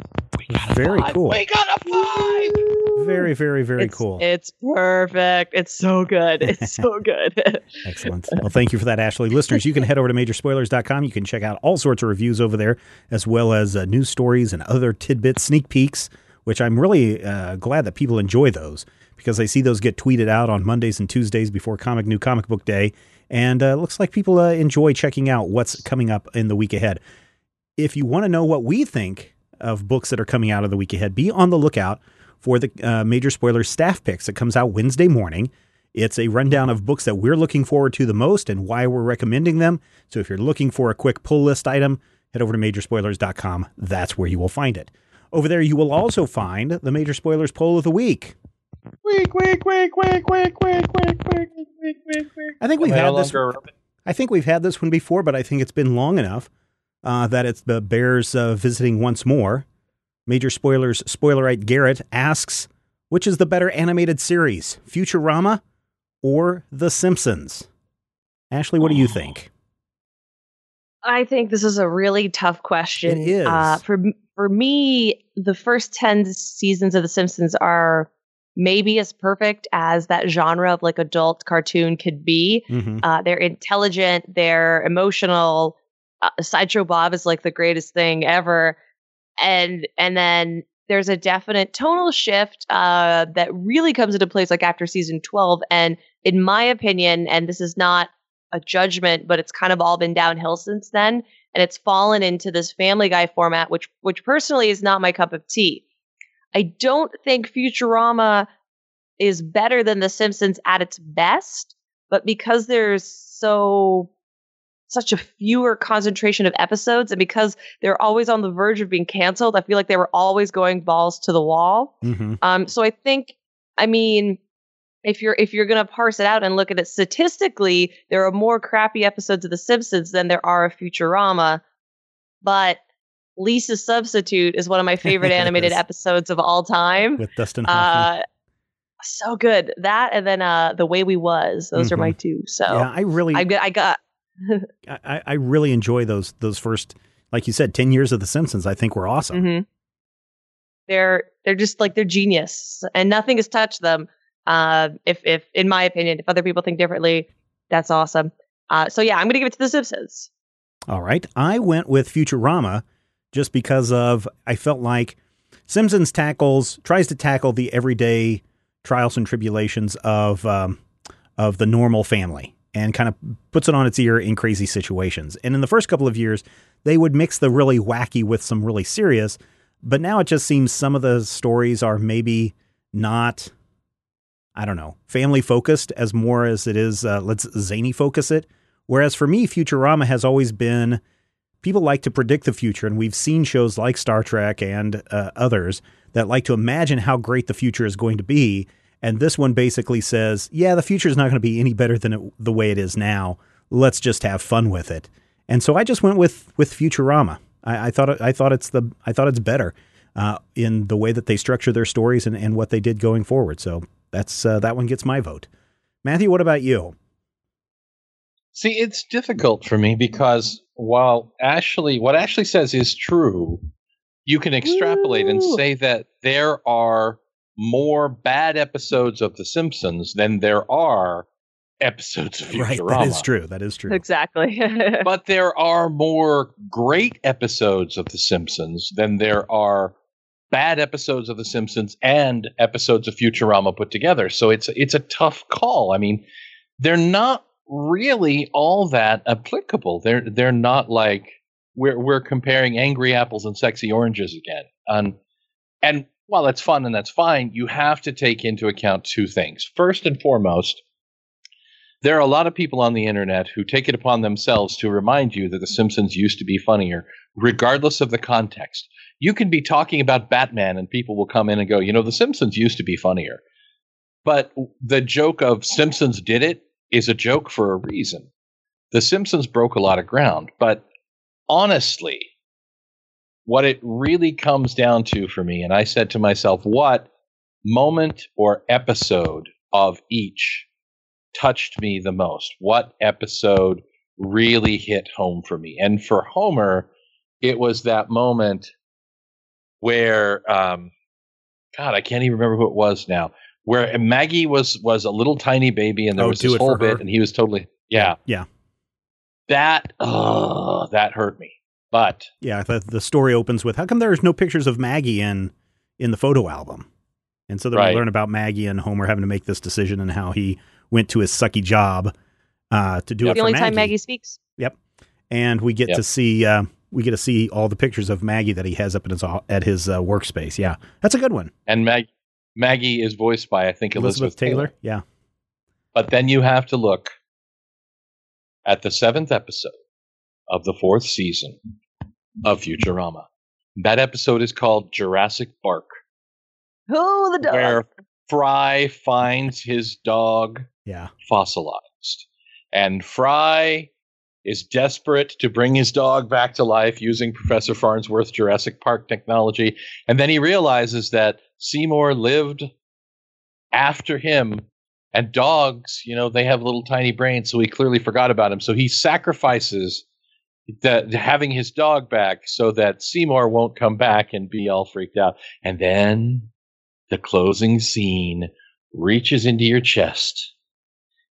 S1: Very cool.
S2: We got a five.
S1: Very, very, very
S3: it's,
S1: cool.
S3: It's perfect. It's so good. It's so good.
S1: Excellent. Well, thank you for that, Ashley. Listeners, you can head over to majorspoilers.com. You can check out all sorts of reviews over there, as well as uh, news stories and other tidbits, sneak peeks, which I'm really uh, glad that people enjoy those because I see those get tweeted out on Mondays and Tuesdays before Comic New Comic Book Day. And uh, looks like people uh, enjoy checking out what's coming up in the week ahead. If you want to know what we think of books that are coming out of the week ahead, be on the lookout for the uh, Major Spoilers staff picks that comes out Wednesday morning. It's a rundown of books that we're looking forward to the most and why we're recommending them. So if you're looking for a quick pull list item, head over to majorspoilers.com. That's where you will find it. Over there, you will also find the Major Spoilers poll of the week.
S2: Week, week, week, week, week, week, week, week, week, week, week, week.
S1: I think we've had this. I think we've had this one before, but I think it's been long enough uh, that it's the Bears uh, visiting once more. Major spoilers. Spoilerite Garrett asks, which is the better animated series, Futurama or The Simpsons? Ashley, what do you think?
S3: I think this is a really tough question.
S1: It is.
S3: Uh, for for me, the first ten seasons of The Simpsons are maybe as perfect as that genre of like adult cartoon could be.
S1: Mm-hmm.
S3: Uh, they're intelligent, they're emotional. Uh, Sideshow Bob is like the greatest thing ever, and and then there's a definite tonal shift uh, that really comes into place like after season 12. And in my opinion, and this is not a judgment, but it's kind of all been downhill since then, and it's fallen into this Family Guy format, which which personally is not my cup of tea. I don't think Futurama is better than The Simpsons at its best, but because there's so such a fewer concentration of episodes and because they're always on the verge of being canceled, I feel like they were always going balls to the wall.
S1: Mm-hmm.
S3: Um, so I think, I mean, if you're if you're gonna parse it out and look at it statistically, there are more crappy episodes of The Simpsons than there are of Futurama. But Lisa's Substitute is one of my favorite animated episodes of all time.
S1: With Dustin Hoffman.
S3: Uh, so good that, and then uh, the way we was. Those are my two. So
S1: yeah, I really,
S3: I got I got
S1: I, I really enjoy those those first, like you said, ten years of The Simpsons. I think were awesome.
S3: hmm They're they're just like they're genius, and nothing has touched them. Uh, if if in my opinion, if other people think differently, that's awesome. Uh, so yeah, I'm gonna give it to The Simpsons.
S1: All right. I went with Futurama just because of I felt like Simpsons tackles tries to tackle the everyday trials and tribulations of um, of the normal family and kind of puts it on its ear in crazy situations. And in the first couple of years, they would mix the really wacky with some really serious, but now it just seems some of the stories are maybe not I don't know, family focused as more as it is uh, let's zany focus it. Whereas for me, Futurama has always been people like to predict the future, and we've seen shows like Star Trek and uh, others that like to imagine how great the future is going to be. And this one basically says, yeah, the future is not going to be any better than it, the way it is now. Let's just have fun with it. And so I just went with with Futurama. I, I thought it, I thought it's the I thought it's better uh, in the way that they structure their stories and, and what they did going forward. So that's uh, that one gets my vote. Matthew, what about you?
S2: See, it's difficult for me because while Ashley, what Ashley says is true, you can extrapolate and say that there are more bad episodes of The Simpsons than there are episodes of
S1: Right,
S2: Futurama.
S1: that is true. That is true.
S3: Exactly.
S2: But there are more great episodes of The Simpsons than there are bad episodes of The Simpsons and episodes of Futurama put together. So it's it's a tough call. I mean, they're not really all that applicable. They're they're not like we're we're comparing angry apples and sexy oranges again. Um, and while that's fun and that's fine, you have to take into account two things. First and foremost, there are a lot of people on the internet who take it upon themselves to remind you that The Simpsons used to be funnier, regardless of the context. You can be talking about Batman, and people will come in and go, you know, The Simpsons used to be funnier. But the joke of Simpsons did it is a joke for a reason. The Simpsons broke a lot of ground, but honestly, what it really comes down to for me, and I said to myself, what moment or episode of each touched me the most? What episode really hit home for me? And for Homer, it was that moment where, um, God, I can't even remember who it was now. Where Maggie was was a little tiny baby, and there
S1: Oh,
S2: was this whole
S1: For Her.
S2: bit, and he was totally yeah
S1: Yeah.
S2: that oh that hurt me. But
S1: Yeah, the, the story opens with how come there's no pictures of Maggie in in the photo album? And so then
S2: Right.
S1: we learn about Maggie and Homer having to make this decision and how he went to his sucky job uh, to do
S2: Yep.
S1: it
S3: the
S1: for
S3: only
S1: Maggie.
S3: time Maggie speaks. Yep.
S1: And we get
S2: Yep.
S1: to see uh, we get to see all the pictures of Maggie that he has up in his at his uh, workspace. Yeah, that's a good one.
S2: and Mag- Maggie is voiced by I think
S1: Elizabeth,
S2: Elizabeth,
S1: Taylor.
S2: Taylor.
S1: Yeah.
S2: But then you have to look at the seventh episode of the fourth season of Futurama. That episode is called Jurassic Bark,
S3: Who the dog?
S2: where Fry finds his dog
S1: Yeah.
S2: fossilized. And Fry is desperate to bring his dog back to life using Professor Farnsworth's Jurassic Park technology. And then he realizes that Seymour lived after him. And dogs, you know, they have little tiny brains, so he clearly forgot about him. So he sacrifices the, having his dog back so that Seymour won't come back and be all freaked out. And then the closing scene reaches into your chest.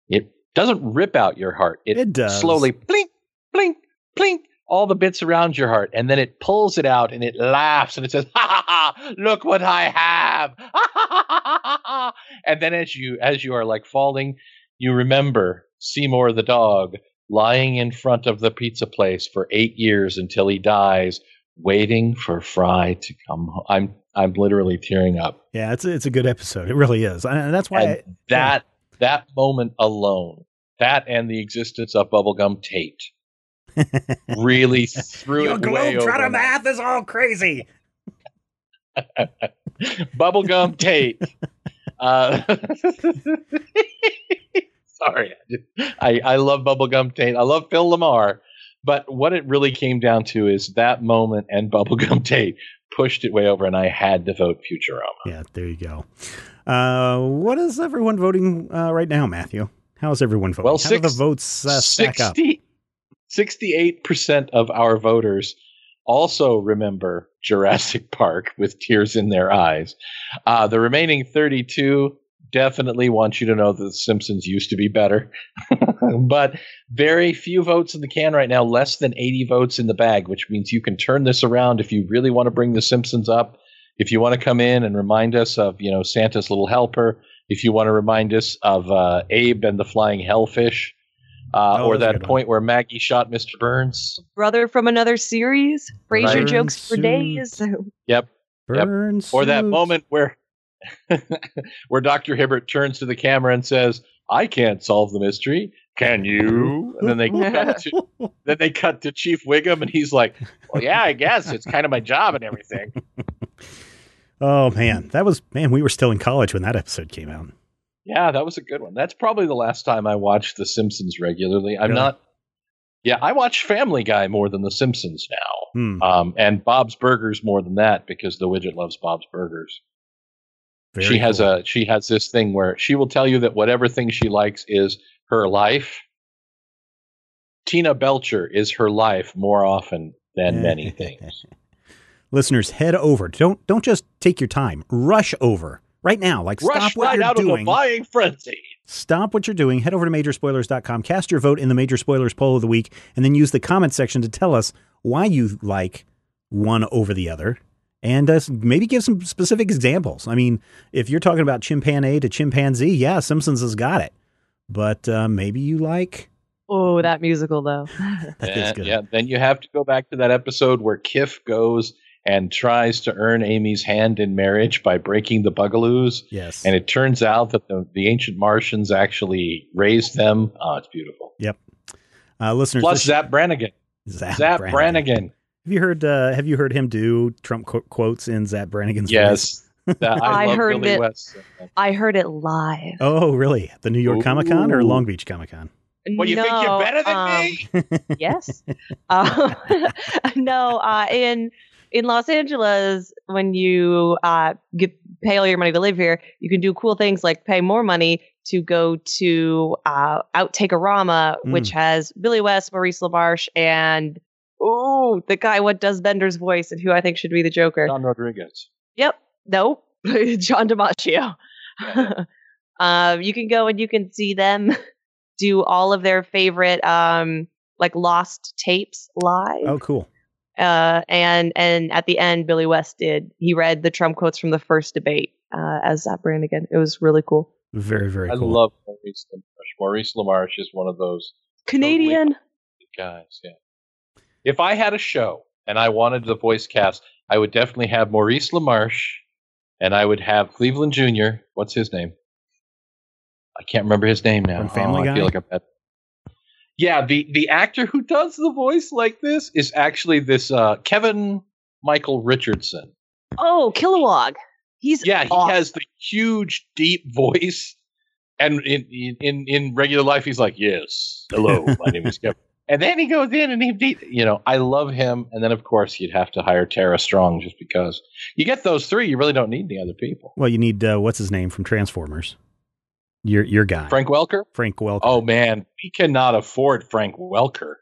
S2: It doesn't rip out your heart. It,
S1: It does.
S2: slowly blink, blink, blink, all the bits around your heart, and then it pulls it out and it laughs and it says, "Ha ha ha! Look what I have!" Ha, ha, ha, ha, ha, ha. and then as you as you are like falling, you remember Seymour the dog lying in front of the pizza place for eight years until he dies, waiting for Fry to come. Home. I'm I'm literally tearing up.
S1: Yeah, it's a, it's a good episode. It really is. And that's why
S2: And
S1: I,
S2: that that moment alone, that and the existence of bubblegum Tate, really threw
S1: your
S2: it way over.
S1: globetrotter math is all crazy.
S2: bubblegum Tate. Uh, sorry, I, I love bubblegum Tate. I love Phil Lamar, but what it really came down to is that moment and bubblegum Tate pushed it way over, and I had to vote Futurama.
S1: Yeah, there you go. Uh, what is everyone voting uh, right now, Matthew? How's everyone voting?
S2: Well,
S1: How do the
S2: six-
S1: votes uh, stack up?
S2: 68% of our voters also remember Jurassic Park with tears in their eyes. Uh, the remaining 32 definitely want you to know that The Simpsons used to be better. but very few votes in the can right now, less than 80 votes in the bag, which means you can turn this around if you really want to bring The Simpsons up. If you want to come in and remind us of, you know, Santa's Little Helper, if you want to remind us of uh, Abe and the Flying Hellfish, uh,
S1: Oh,
S2: or that
S1: one.
S2: point where Maggie shot Mr. Burns.
S3: Brother from another series. Frasier
S2: Right.
S3: jokes for days.
S2: Yep. Yep.
S1: Burn
S2: Or that moment where where Dr. Hibbert turns to the camera and says, "I can't solve the mystery. Can you?" And then they cut to, then they cut to Chief Wiggum, and he's like, "Well, yeah, I guess it's kind of my job and everything."
S1: Oh man, that was man. We were still in college when that episode came out.
S2: Yeah, that was a good one. That's probably the last time I watched The Simpsons regularly. I'm
S1: Really?
S2: not. Yeah, I watch Family Guy more than The Simpsons now,
S1: Hmm,
S2: um, and Bob's Burgers more than that because the widget loves Bob's Burgers.
S1: Very
S2: she has
S1: cool.
S2: a she has this thing where she will tell you that whatever thing she likes is her life. Tina Belcher is her life more often than many things.
S1: Listeners, head over. Don't don't just take your time. Rush over right now. Like
S2: Rush
S1: stop what
S2: right
S1: you're
S2: out of the
S1: doing.
S2: buying frenzy.
S1: Stop what you're doing. Head over to majorspoilers.com. Cast your vote in the Major Spoilers poll of the week, and then use the comment section to tell us why you like one over the other. And uh, maybe give some specific examples. I mean, if you're talking about chimpanzee to chimpanzee, yeah, Simpsons has got it. But uh, maybe you like.
S3: Oh, that musical though.
S1: That is
S2: Yeah,
S1: good.
S2: yeah, then you have to go back to that episode where Kif goes and tries to earn Amy's hand in marriage by breaking the bugaloos.
S1: Yes.
S2: And it turns out that the, the ancient Martians actually raised them. Oh, it's beautiful. Yep.
S1: Uh, listeners,
S2: Plus
S1: this-
S2: Zapp Brannigan.
S1: Zapp,
S2: Zapp
S1: Brannigan.
S2: Brannigan.
S1: Have you heard? Uh, have you heard him do Trump qu- quotes in Zapp Brannigan's voice?
S2: Yes. That- I,
S3: I heard
S2: Billy
S3: it.
S2: West.
S3: I heard it live.
S1: Oh, really? The New York Comic Con or Long Beach Comic Con?
S2: Well, you think you're better than
S3: um,
S2: me?
S3: yes. Uh, no, uh, in in Los Angeles, when you uh, get pay all your money to live here, you can do cool things like pay more money to go to uh, Outtakerama,
S1: Mm.
S3: which has Billy West, Maurice LaMarche, and oh, the guy what does Bender's voice and who I think should be the Joker.
S2: John Rodriguez.
S3: Yep. Nope. John DiMaggio. um, you can go and you can see them do all of their favorite um like lost tapes live.
S1: Oh, cool.
S3: Uh, and and at the end, Billy West did. He read the Trump quotes from the first debate uh, as Zapp Brannigan. It was really cool.
S1: Very, very
S2: I
S1: cool.
S2: love Maurice LaMarche. Maurice LaMarche is one of those
S3: Canadian.
S2: guys. Yeah. If I had a show and I wanted the voice cast, I would definitely have Maurice LaMarche and I would have Cleveland Jr. What's his name? I can't remember his name now.
S1: From Family
S2: Oh, I
S1: Guy?
S2: feel like I'm bad. Yeah, the the actor who does the voice like this is actually this uh, Kevin Michael Richardson.
S3: Oh, Kilowog. He's
S2: Yeah, he has the huge, deep voice, and in in in regular life, he's like, "Yes, hello, my name is Kevin." And then he goes in and he, you know, I love him. And then of course you'd have to hire Tara Strong just because you get those three, you really don't need any other people.
S1: Well, you need uh, what's his name from Transformers? Your your guy,
S2: Frank Welker.
S1: Frank Welker.
S2: Oh man, we cannot afford Frank Welker.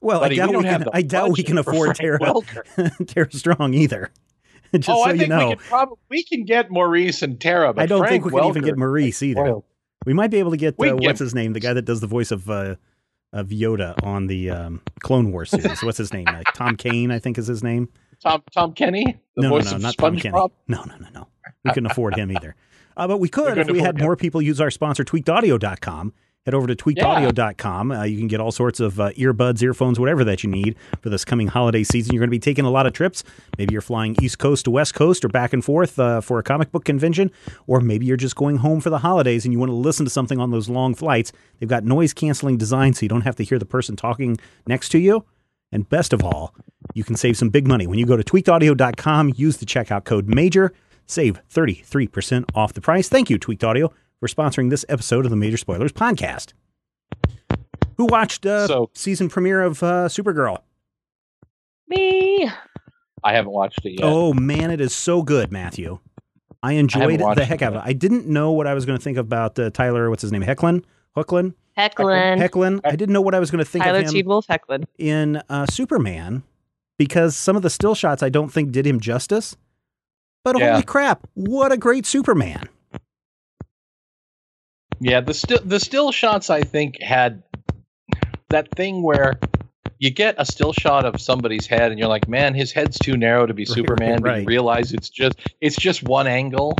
S1: well,
S2: Buddy,
S1: I doubt
S2: we
S1: we, can. I doubt we can afford
S2: Frank
S1: Tara
S2: Welker.
S1: Tara Strong either. Just
S2: oh,
S1: so
S2: I
S1: you
S2: think
S1: know,
S2: we can probably we can get Maurice and Tara, but
S1: I don't
S2: Frank
S1: think we can even get Maurice either.
S2: Well,
S1: We might be able to get uh,
S2: can
S1: what's
S2: get-
S1: his name, the guy that does the voice of uh, of Yoda on the um, Clone Wars series. what's his name? Uh, Tom Kane, I think is his name.
S2: Tom Tom Kenny, the
S1: no, no, no, not Tom Kenny. No, no, no, no. We couldn't afford him either. Uh, but we could if we had
S2: him.
S1: more people use our sponsor, tweakedaudio.com. head over to tweakedaudio.com. Uh, you can get all sorts of uh, earbuds, earphones, whatever that you need for this coming holiday season. You're going to be taking a lot of trips. Maybe you're flying East Coast to West Coast or back and forth uh, for a comic book convention, or maybe you're just going home for the holidays and you want to listen to something on those long flights. They've got noise canceling design so you don't have to hear the person talking next to you. And best of all, you can save some big money when you go to tweakedaudio.com, use the checkout code MAJOR, save 33% off the price. Thank you, Tweaked Audio for sponsoring this episode of the Major Spoilers podcast. Who watched uh,
S2: So-
S1: season premiere of uh, Supergirl?
S3: Me.
S2: I haven't watched it yet.
S1: Oh man, it is so good, Matthew. I enjoyed
S2: watched
S1: the
S2: it
S1: heck out of it. I didn't know what I was going to think about uh, Tyler. What's his name? Hoechlin. Hoechlin.
S3: Hoechlin.
S1: Hoechlin. I didn't know what I was going to think
S3: Tyler
S1: of him
S3: T. Wolf Hoechlin.
S1: in uh, Superman because some of the still shots I don't think did him justice. But
S2: Yeah.
S1: holy crap, what a great Superman!
S2: Yeah, the still the still shots I think had that thing where you get a still shot of somebody's head and you're like, man, his head's too narrow to be
S1: Right,
S2: Superman.
S1: right,
S2: But you realize it's just it's just one angle.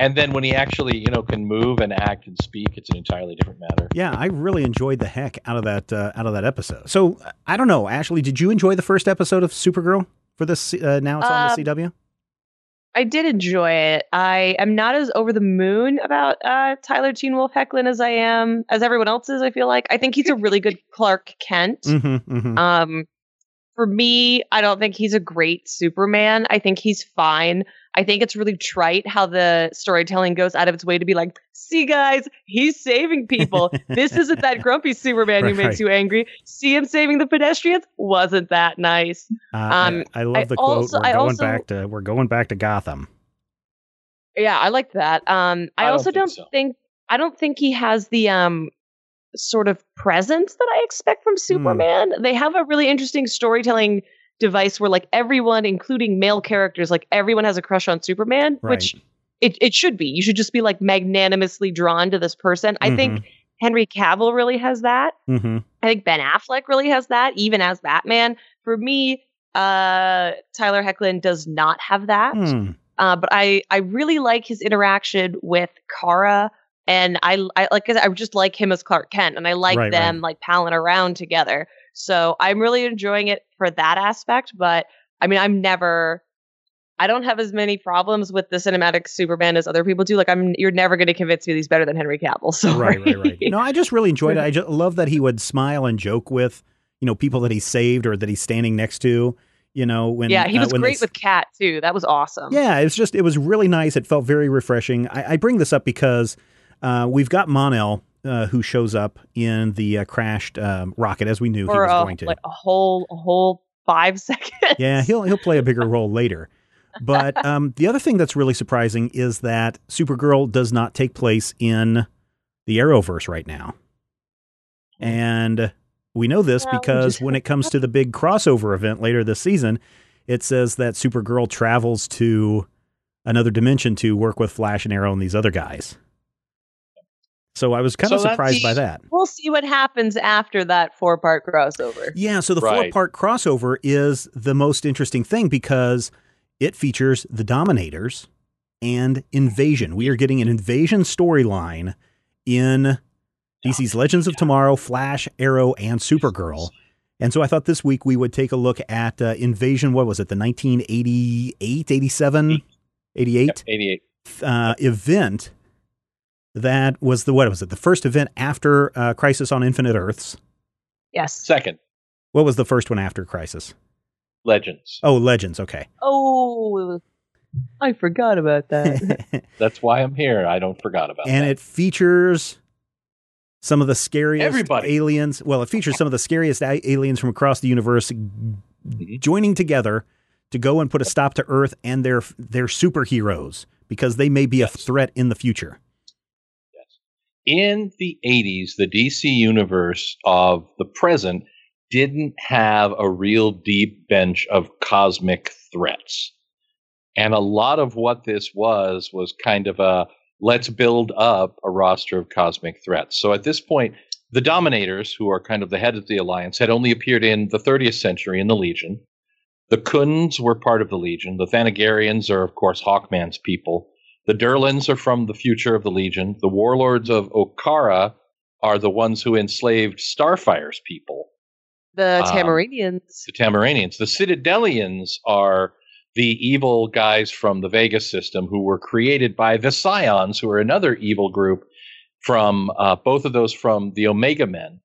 S2: And then when he actually, you know, can move and act and speak, it's an entirely different matter.
S1: Yeah, I really enjoyed the heck out of that uh, out of that episode. So I don't know, Ashley, did you enjoy the first episode of Supergirl for this? Uh, now it's on the CW.
S3: I did enjoy it. I am not as over the moon about uh, Tyler Teen Wolf Hoechlin as I am as everyone else is. I feel like I think he's a really good Clark Kent.
S1: Mm-hmm, mm-hmm.
S3: Um, for me, I don't think he's a great Superman. I think he's fine. I think it's really trite how the storytelling goes out of its way to be like, see, guys, he's saving people. this isn't that grumpy Superman who makes you angry. See him saving the pedestrians? Wasn't that nice?
S1: Uh,
S3: um,
S1: I, I love
S3: I
S1: the quote.
S3: also-
S1: we're going
S3: also-
S1: back to we're going back to Gotham.
S3: Yeah, I like that. Um, I,
S2: I don't
S3: also
S2: think
S3: don't
S2: so.
S3: think I don't think he has the um sort of presence that I expect
S1: Hmm.
S3: from Superman. They have a really interesting storytelling device where like everyone, including male characters, like everyone has a crush on Superman, which it, it should be. You should just be like magnanimously drawn to this person. I think Henry Cavill really has that.
S1: Mm-hmm.
S3: I think Ben Affleck really has that, even as Batman. For me, uh, Tyler Hoechlin does not have that.
S1: Hmm.
S3: Uh, but I I really like his interaction with Kara, and I I like I said, I just like him as Clark Kent, and I like
S1: Right,
S3: them
S1: right.
S3: like palling around together. So I'm really enjoying it for that aspect. But I mean, I'm never. I don't have as many problems with the cinematic Superman as other people do. Like I'm, you're never going to convince me that he's better than Henry Cavill. So
S1: Right, right, right. No, I just really enjoyed it. I just love that he would smile and joke with, you know, people that he saved or that he's standing next to. You know, when
S3: yeah, he
S1: uh,
S3: was
S1: when they
S3: great
S1: s-
S3: with Cat too. That was awesome.
S1: Yeah, it was just it was really nice. It felt very refreshing. I, I bring this up because uh, we've got Mon-El uh, who shows up in the uh, crashed um, rocket as we knew he was
S3: a,
S1: going to.
S3: like a whole a whole five seconds.
S1: yeah, he'll he'll play a bigger role later. But um, the other thing that's really surprising is that Supergirl does not take place in the Arrowverse right now, and we know this because when it comes to the big crossover event later this season, it says that Supergirl travels to another dimension to work with Flash and Arrow and these other guys. So I was kind of
S2: So that's
S1: surprised by that.
S3: We'll see what happens after that four part crossover.
S1: Yeah, so the
S2: Right.
S1: four part crossover is the most interesting thing because it features the Dominators and Invasion. We are getting an Invasion storyline in DC's Legends of Tomorrow, Flash, Arrow, and Supergirl. And so I thought this week we would take a look at uh, Invasion. What was it, the 1988, 87, 88
S2: Yep, 88.
S1: uh, event that was the, what was it, the first event after uh, Crisis on Infinite Earths?
S3: Yes.
S2: Second,
S1: What was the first one after Crisis?
S2: Legends.
S1: Oh, Legends. Okay.
S3: Oh, I forgot about that.
S2: That's why I'm here. I don't forgot about that.
S1: And it features some of the scariest
S2: Everybody.
S1: aliens. Well, it features some of the scariest a- aliens from across the universe
S2: Mhm.
S1: joining together to go and put a stop to Earth and their their superheroes because they may be a threat in the future.
S2: In the 80s, the DC universe of the present didn't have a real deep bench of cosmic threats. And a lot of what this was was kind of a let's build up a roster of cosmic threats. So at this point, the Dominators, who are kind of the head of the Alliance, had only appeared in the 30th century in the Legion. The Khunds were part of the Legion. The Thanagarians are, of course, Hawkman's people. The Durlans are from the future of the Legion. The warlords of Okaara are the ones who enslaved Starfire's people,
S3: The
S2: Um, the Tamaranians. The Citadelians are the evil guys from the Vegas system who were created by the Psions, who are another evil group from uh, both of those from the Omega Men.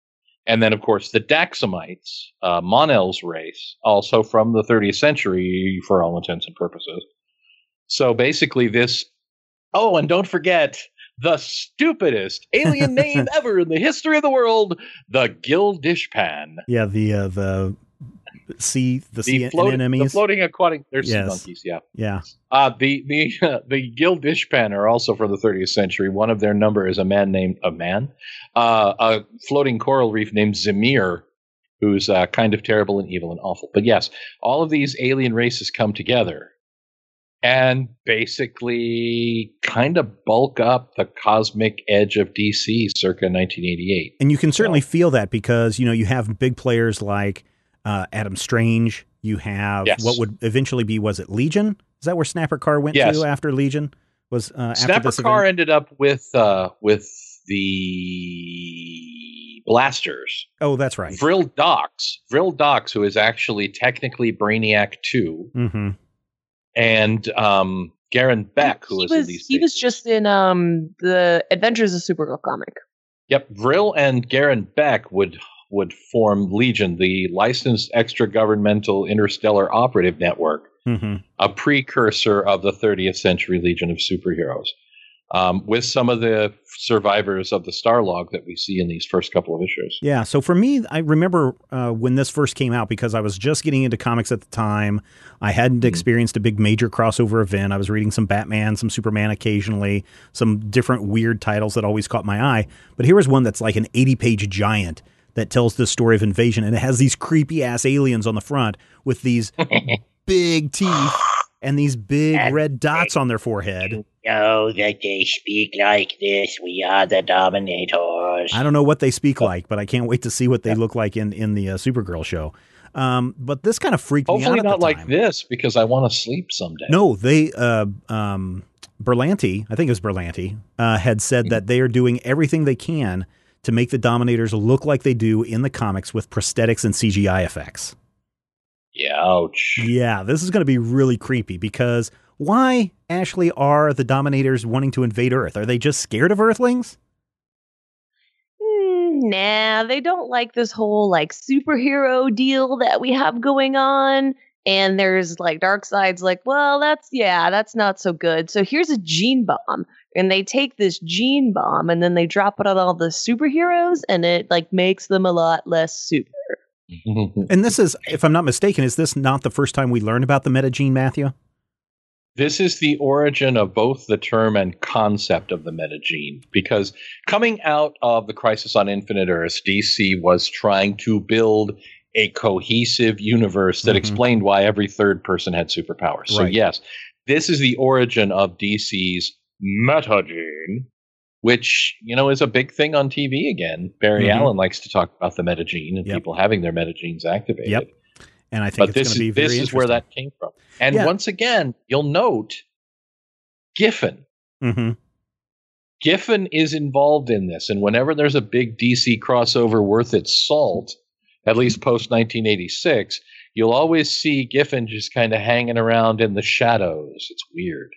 S2: And then, of course, the Daxamites, uh, Mon-El's race, also from the 30th century for all intents and purposes. So basically, this. Oh, and don't forget the stupidest alien name ever in the history of the world, the Gil'Dishpan.
S1: Yeah, the uh, the sea the,
S2: The,
S1: sea
S2: float- the floating aquatic. There's sea
S1: Yes.
S2: monkeys, yeah.
S1: yeah.
S2: Uh, the the the Gil'Dishpan are also from the 30th century. One of their number is a man named a man, uh, a floating coral reef named Zemir, who's uh, kind of terrible and evil and awful. But yes, all of these alien races come together and basically kind of bulk up the cosmic edge of DC circa 1988.
S1: And you can certainly feel that because you know you have big players like uh, Adam Strange. You have
S2: Yes.
S1: what would eventually be was it Legion? Is that where Snapper Carr went
S2: Yes.
S1: to after Legion? Was uh, after
S2: Snapper Carr ended up with uh, with the blasters.
S1: Oh, that's right.
S2: Vril Dox, Vril Dox, who is actually technically Brainiac 2,
S1: hmm
S2: and um, Garryn Bek, who
S3: he
S2: is in
S3: was
S2: these
S3: he was just in um the Adventures of Supergirl comic.
S2: Yep, Vril and Garen Beck would would form Legion, the licensed extra governmental interstellar operative network,
S1: hmm
S2: a precursor of the 30th century Legion of superheroes. Um, with some of the survivors of the Starlag that we see in these first couple of issues.
S1: Yeah. So for me, I remember uh, when this first came out because I was just getting into comics at the time. I hadn't
S2: Mhm.
S1: experienced a big major crossover event. I was reading some Batman, some Superman occasionally, some different weird titles that always caught my eye. But here was one that's like an 80 page giant that tells the story of invasion. And it has these creepy ass aliens on the front with these big teeth and these big
S4: And-
S1: red dots on their forehead.
S4: know that they speak like this. We are the dominators.
S1: I don't know what they speak like, but I can't wait to see what they look like in in the uh, Supergirl show. Um, but this kind of freaked me
S2: Hopefully
S1: out. at
S2: not
S1: the
S2: like this because I want to sleep someday.
S1: No, they uh, um, Berlanti, I think it was Berlanti, uh, had said that they are doing everything they can to make the Dominators look like they do in the comics with prosthetics and CGI effects.
S2: Yeah, ouch.
S1: Yeah, this is going to be really creepy because why, Ashley, are the Dominators wanting to invade Earth? Are they just scared of Earthlings?
S3: Mm, nah, they don't like this whole like superhero deal that we have going on. And there's like dark sides like, well, that's yeah, that's not so good. So here's a gene bomb. And they take this gene bomb and then they drop it on all the superheroes and it like makes them a lot less super.
S1: And this is, if I'm not mistaken, is this not the first time we learn about the metagene, Matthew?
S2: this is the origin of both the term and concept of the metagene because coming out of the crisis on infinite earths dc was trying to build a cohesive universe that
S1: Mhm.
S2: explained why every third person had superpowers so yes this is the origin of dc's metagene which you know is a big thing on tv again barry
S1: Mhm.
S2: allen likes to talk about the metagene and
S1: Yep.
S2: people having their metagenes activated
S1: Yep. And I think
S2: but
S1: it's
S2: this
S1: going to be
S2: is
S1: very
S2: this is where that came from. And
S1: Yeah.
S2: once again, you'll note Giffen.
S1: hmm
S2: Giffen is involved in this, and whenever there's a big DC crossover worth its salt, at least post 1986, you'll always see Giffen just kind of hanging around in the shadows. It's weird.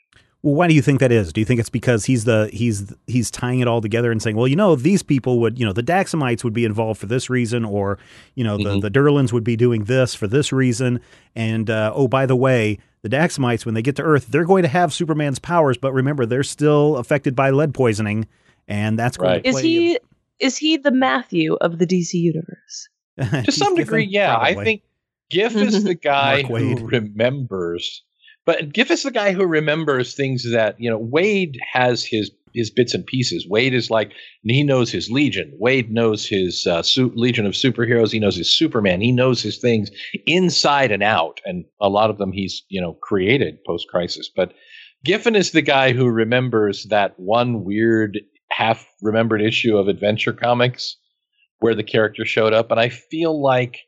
S1: Well, why do you think that is? Do you think it's because he's the he's he's tying it all together and saying, well, you know, these people would, you know, the Daxamites would be involved for this reason, or you know, the
S2: Mhm.
S1: the Durlans would be doing this for this reason, and uh, oh, by the way, the Daxamites when they get to Earth, they're going to have Superman's powers, but remember, they're still affected by lead poisoning, and that's going
S2: Right.
S1: to
S3: Is
S1: play
S3: he is he the Matthew of the DC universe?
S2: To some degree, yeah. I think Giff is the guy who remembers. But Giff is the guy who remembers things that, you know, Waid has his his bits and pieces. Waid is like he knows his Legion. Waid knows his uh, su- Legion of superheroes. He knows his Superman. He knows his things inside and out, and a lot of them he's you know created post crisis. But Giffen is the guy who remembers that one weird half remembered issue of Adventure Comics where the character showed up, and I feel like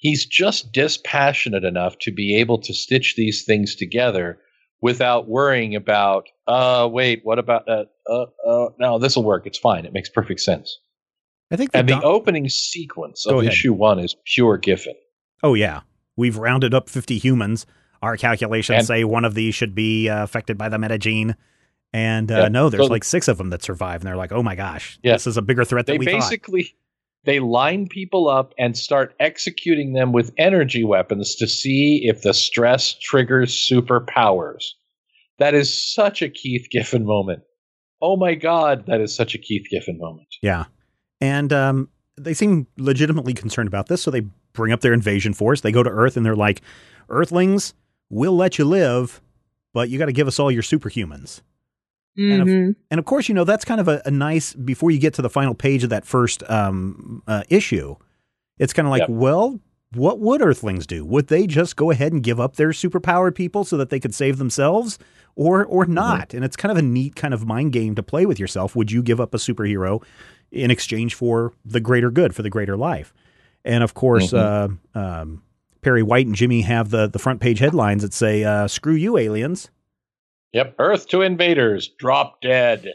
S2: he's just dispassionate enough to be able to stitch these things together without worrying about uh wait what about uh uh, uh no this will work it's fine it makes perfect sense
S1: I think
S2: And the opening sequence of issue one is pure Giffen.
S1: Oh yeah, we've rounded up 50 humans. Our calculations
S2: And-
S1: say one of these should be uh, affected by the metagene. And uh,
S2: Yeah,
S1: no, there's
S2: so-
S1: like six of them that survive, and they're like, "Oh my gosh,
S2: Yeah.
S1: this is a bigger threat
S2: They
S1: than we thought."
S2: They line people up and start executing them with energy weapons to see if the stress triggers superpowers. That is such a Keith Giffen moment. Oh my god, that is such a Keith Giffen moment.
S1: Yeah, and um, they seem legitimately concerned about this, so they bring up their invasion force. They go to Earth, and they're like, "Earthlings, we'll let you live, but you got to give us all your superhumans." And if-
S3: Mhm.
S1: And of course, you know, that's kind of a, a nice, before you get to the final page of that first um, uh, issue, it's kind of like,
S2: Yep.
S1: well, what would Earthlings do? Would they just go ahead and give up their superpowered people so that they could save themselves or, or not? And it's kind of a neat kind of mind game to play with yourself. Would you give up a superhero in exchange for the greater good, for the greater life? And of course, uh, um, Perry White and Jimmy have the, the front page headlines that say, uh, screw you, aliens.
S2: Yep, Earth to invaders, drop dead.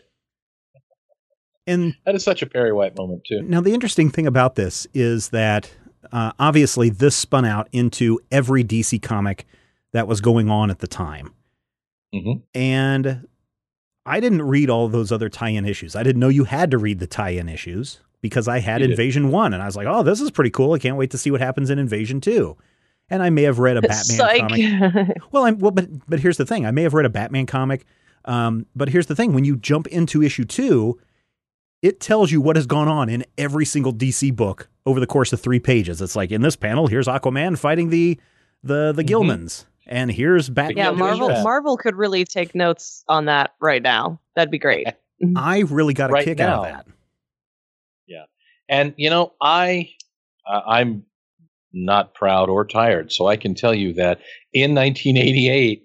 S1: And
S2: That is such a Perry White moment too.
S1: Now, the interesting thing about this is that uh, obviously this spun out into every DC comic that was going on at the time.
S2: Mhm.
S1: And I didn't read all those other tie in issues. I didn't know you had to read the tie in issues because I had
S2: You did.
S1: Invasion 1 and I was like, oh, this is pretty cool. I can't wait to see what happens in Invasion 2. And I may have read a Batman
S3: Psych.
S1: comic. Well, I'm well, but but here's the thing. I may have read a Batman comic, um, but here's the thing: when you jump into issue two, it tells you what has gone on in every single DC book over the course of three pages. It's like in this panel, here's Aquaman fighting the the the
S2: Mhm.
S1: Gilmans, and here's Batman.
S3: yeah,
S2: Yeah,
S3: Marvel
S2: yeah.
S3: Marvel could really take notes on that right now. That'd be great.
S1: I really got a
S2: Right
S1: kick out of that.
S2: Yeah, And you know, I uh, I'm not proud or tired, so I can tell you that in 1988,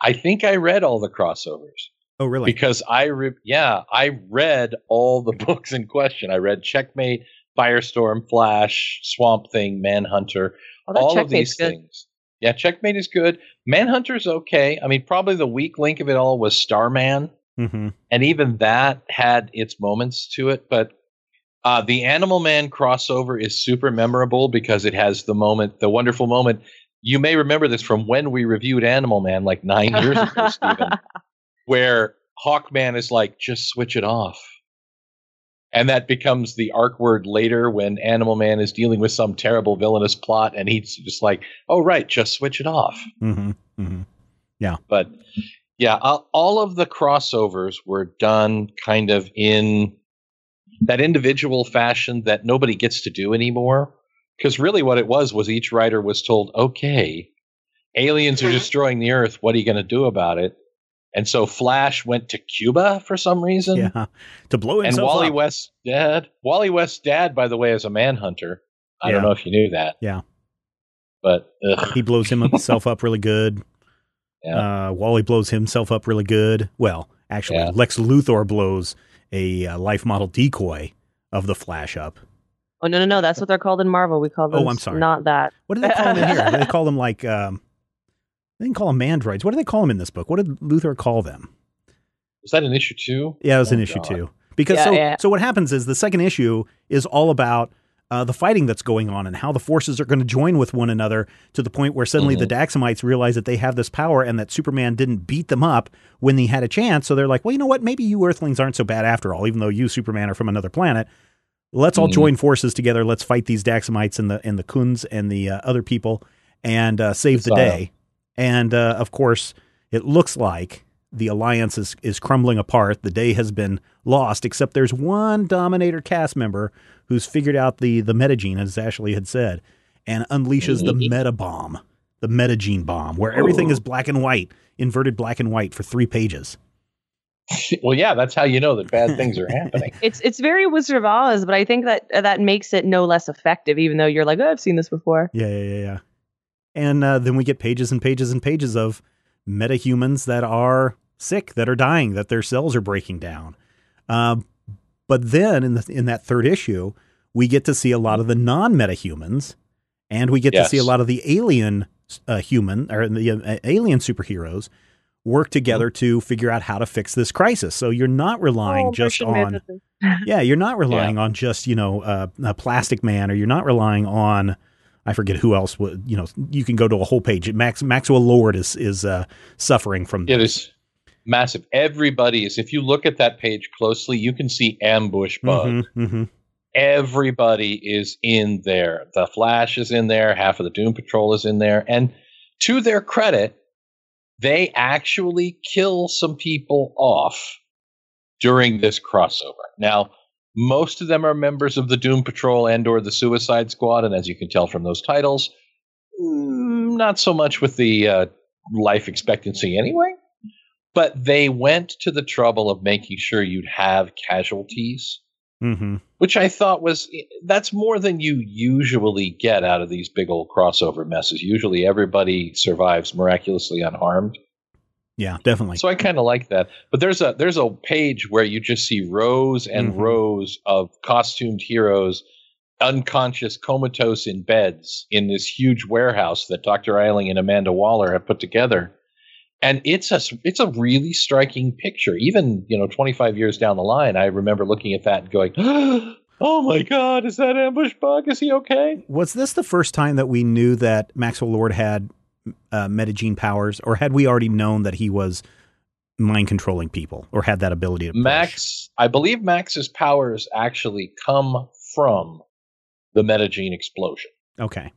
S2: I think I read all the crossovers
S1: Oh, really?
S2: because I re- yeah I read all the books in question. I read Checkmate, Firestorm, Flash, Swamp Thing, Manhunter,
S3: Oh, that
S2: all of these
S3: good.
S2: things. Yeah, Checkmate is good. Manhunter's okay. I mean, probably the weak link of it all was Starman
S1: hmm
S2: and even that had its moments to it but uh, the animal man crossover is super memorable because it has the moment the wonderful moment. You may remember this from when we reviewed animal man like nine years ago Stephen, where hawkman is like just switch it off. And that becomes the arc word later when animal man is dealing with some terrible villainous plot and he's just like oh right just switch it off.
S1: Hmm hmm
S2: but yeah, all, all of the crossovers were done kind of in that individual fashion that nobody gets to do anymore. Because really, what it was was each writer was told, "Okay, aliens are destroying the Earth. What are you going to do about it?" And so Flash went to Cuba for some reason.
S1: Yeah, to blow himself And
S2: Wally
S1: up.
S2: West's dad, Wally West's dad, by the way, is a manhunter. I don't know if you knew that.
S1: Yeah.
S2: But ugh,
S1: he blows himself up really good.
S2: Yeah.
S1: Uh, Wally blows himself up really good. Well, actually,
S2: Yeah.
S1: Lex Luthor blows a uh, life model decoy of the Flash up.
S3: Oh no no no! That's what they're called in Marvel. We call them. Oh.
S1: I'm sorry.
S3: Not that.
S1: What do they call them in here? they call them like um, they didn't call them mandroids. What do they call them in this book? What did Luthor call them?
S2: was that an issue two?
S1: Yeah, it was in
S2: Oh,
S1: issue
S2: God.
S1: two. Because
S3: Yeah,
S1: so
S3: yeah.
S1: so what happens is the second issue is all about uh, the fighting that's going on and how the forces are going to join with one another to the point where suddenly the Daxamites realize that they have this power and that Superman didn't beat them up when he had a chance. So they're like, well, you know what? Maybe you Earthlings aren't so bad after all, even though you Superman are from another planet. Let's all
S2: Mhm.
S1: join forces together. Let's fight these Daxamites and the and the Kuns and the uh, other people and uh, save the day. And uh, of course, it looks like the alliance is, is crumbling apart. The day has been lost, except there's one Dominator cast member who's figured out the, the metagene, as Ashley had said, and unleashes the meta bomb, the metagene bomb, where everything is black and white, inverted black and white for three pages.
S2: well, yeah, that's how you know that bad things are happening.
S3: It's it's very Wizard of Oz, but I think that that makes it no less effective. Even though you're like, oh, I've seen this before.
S1: Yeah, yeah, yeah, yeah. And uh, then we get pages and pages and pages of metahumans that are sick, that are dying, that their cells are breaking down. Um, but then in the in that third issue, we get to see a lot of the non-metahumans, and we get to see a lot of the alien uh, human or the uh, alien superheroes, work together to figure out how to fix this crisis. So you're not relying
S3: Oh,
S1: just on yeah, you're not relying on just you know uh, a Plastic Man, or you're not relying on I forget who else would you know. You can go to a whole page. Max Maxwell Lord is is uh, suffering from
S2: It is massive. Everybody is. If you look at that page closely, you can see ambush bug.
S1: Mhm, mhm.
S2: Everybody is in there. The Flash is in there. Half of the Doom Patrol is in there. And to their credit, they actually kill some people off during this crossover. Now, most of them are members of the Doom Patrol and or the Suicide Squad, and as you can tell from those titles, mm, not so much with the uh, life expectancy anyway. But they went to the trouble of making sure you'd have casualties
S1: Mhm.
S2: which I thought was that's more than you usually get out of these big old crossover messes. Usually everybody survives miraculously unharmed.
S1: Yeah, definitely.
S2: So I kind of like that. But there's a there's a page where you just see rows and
S1: Mhm.
S2: rows of costumed heroes unconscious comatose in beds in this huge warehouse that Dr. Eiling and Amanda Waller have put together. And it's a it's a really striking picture. Even, you know, 25 years down the line, I remember looking at that and going, "Oh my god, is that ambush bug? Is he okay?"
S1: Was this the first time that we knew that Maxwell Lord had uh, metagene powers, or had we already known that he was mind controlling people, or had that ability to push?
S2: Max, I believe Max's powers actually come from the metagene explosion.
S1: Okay.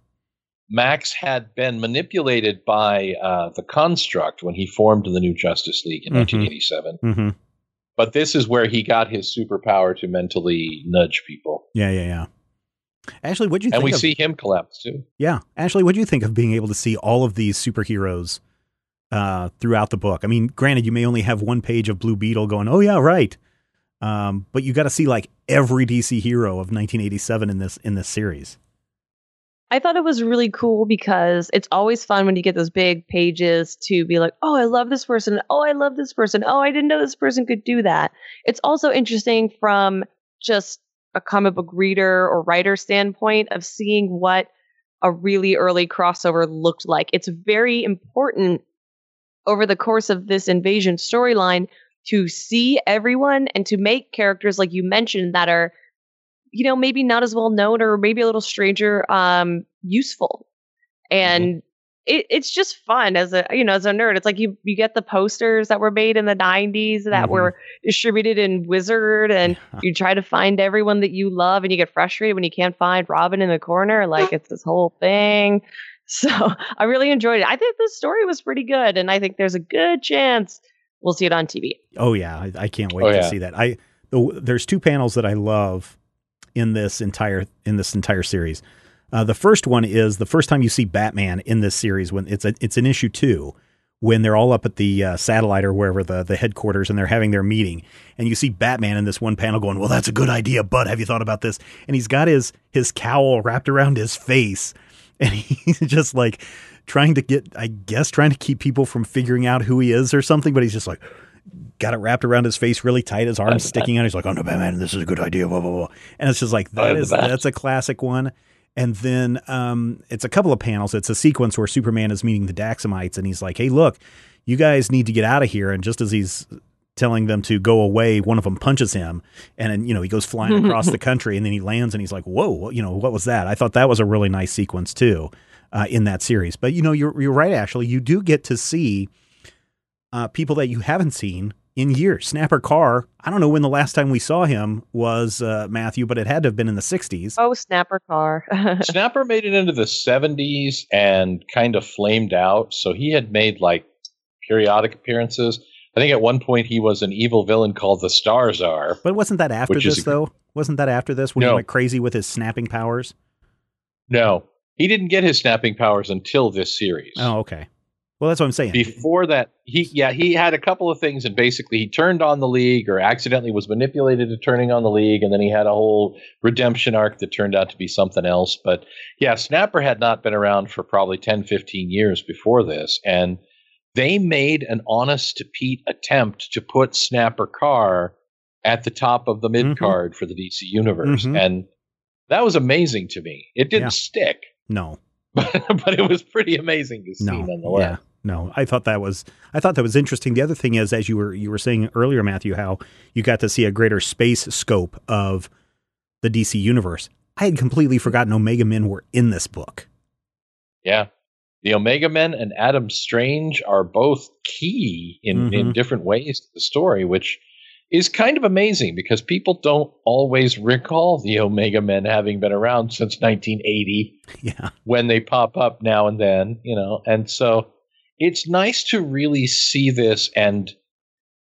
S2: Max had been manipulated by uh, the Construct when he formed the New Justice League in
S1: Mhm.
S2: 1987.
S1: hmm
S2: But this is where he got his superpower to mentally nudge people.
S1: Yeah, yeah, yeah. Ashley, what'd you
S2: And we
S1: of,
S2: see him collapse too.
S1: Yeah, Ashley, what do you think of being able to see all of these superheroes uh, throughout the book? I mean, granted, you may only have one page of Blue Beetle going, "Oh yeah, right," um, but you got to see like every DC hero of 1987 in this in this series.
S3: I thought it was really cool because it's always fun when you get those big pages to be like, oh, I love this person. Oh, I love this person. Oh, I didn't know this person could do that. It's also interesting from just a comic book reader or writer standpoint of seeing what a really early crossover looked like. It's very important over the course of this invasion storyline to see everyone and to make characters like you mentioned that are you know maybe not as well known or maybe a little stranger um useful and it, it's just fun as a you know as a nerd it's like you you get the posters that were made in the 90s that
S1: Mhm.
S3: were distributed in wizard and
S1: Yeah.
S3: you try to find everyone that you love and you get frustrated when you can't find robin in the corner like it's this whole thing so i really enjoyed it i think the story was pretty good and i think there's a good chance we'll see it on tv
S1: Oh yeah, I, I can't wait
S2: Oh,
S1: to
S2: yeah.
S1: see that. I the, there's two panels that I love in this entire in this entire series. Uh, the first one is the first time you see Batman in this series when it's a it's an issue two when they're all up at the uh, satellite or wherever the the headquarters and they're having their meeting and you see Batman in this one panel going, "Well, that's a good idea, Bud. Have you thought about this?" And he's got his his cowl wrapped around his face and he's just like trying to get I guess trying to keep people from figuring out who he is or something, but he's just like got it wrapped around his face really tight, his arms sticking out. He's like, "Oh no, Batman, this is a good idea." Blah blah blah. And it's just like that
S2: I'm
S1: is that's a classic one. And then um, it's a couple of panels. It's a sequence where Superman is meeting the Daxamites, and he's like, "Hey, look, you guys need to get out of here." And just as he's telling them to go away, one of them punches him, and then you know he goes flying across the country, and then he lands, and he's like, "Whoa, what- you know what was that?" I thought that was a really nice sequence too uh, in that series. But you know, you're you're right. Actually, you do get to see uh, people that you haven't seen in years. Snapper Carr. I don't know when the last time we saw him was uh, Matthew, but it had to have been in the '60s.
S3: oh snapper Carr.
S2: Snapper made it into the 70s and kind of flamed out. So he had made like periodic appearances. I think at one point he was an evil villain called the Star Czar.
S1: But wasn't that after this
S2: a-
S1: though? Wasn't that after this when he went crazy with his snapping powers?
S2: No, he didn't get his snapping powers until this series.
S1: Oh, okay. Well, that's what I'm saying.
S2: Before that, he yeah he had a couple of things, and basically he turned on the league or accidentally was manipulated to turning on the league, and then he had a whole redemption arc that turned out to be something else. But yeah, Snapper had not been around for probably 10, 15 years before this, and they made an honest to Pete attempt to put Snapper Carr at the top of the mid
S1: Mhm.
S2: card for the DC universe,
S1: Mhm.
S2: and that was amazing to me. It didn't
S1: Yeah.
S2: stick,
S1: no,
S2: but, but it was pretty amazing to see
S1: no,
S2: nonetheless.
S1: yeah, no. I thought that was I thought that was interesting. The other thing is, as you were you were saying earlier, Matthew, how you got to see a greater space scope of the DC universe. I had completely forgotten Omega Men were in this book.
S2: Yeah. The Omega Men and Adam Strange are both key in, in
S1: Mhm.
S2: different ways to the story, which is kind of amazing because people don't always recall the Omega Men having been around since 1980
S1: Yeah,
S2: when they pop up now and then, you know. And so it's nice to really see this and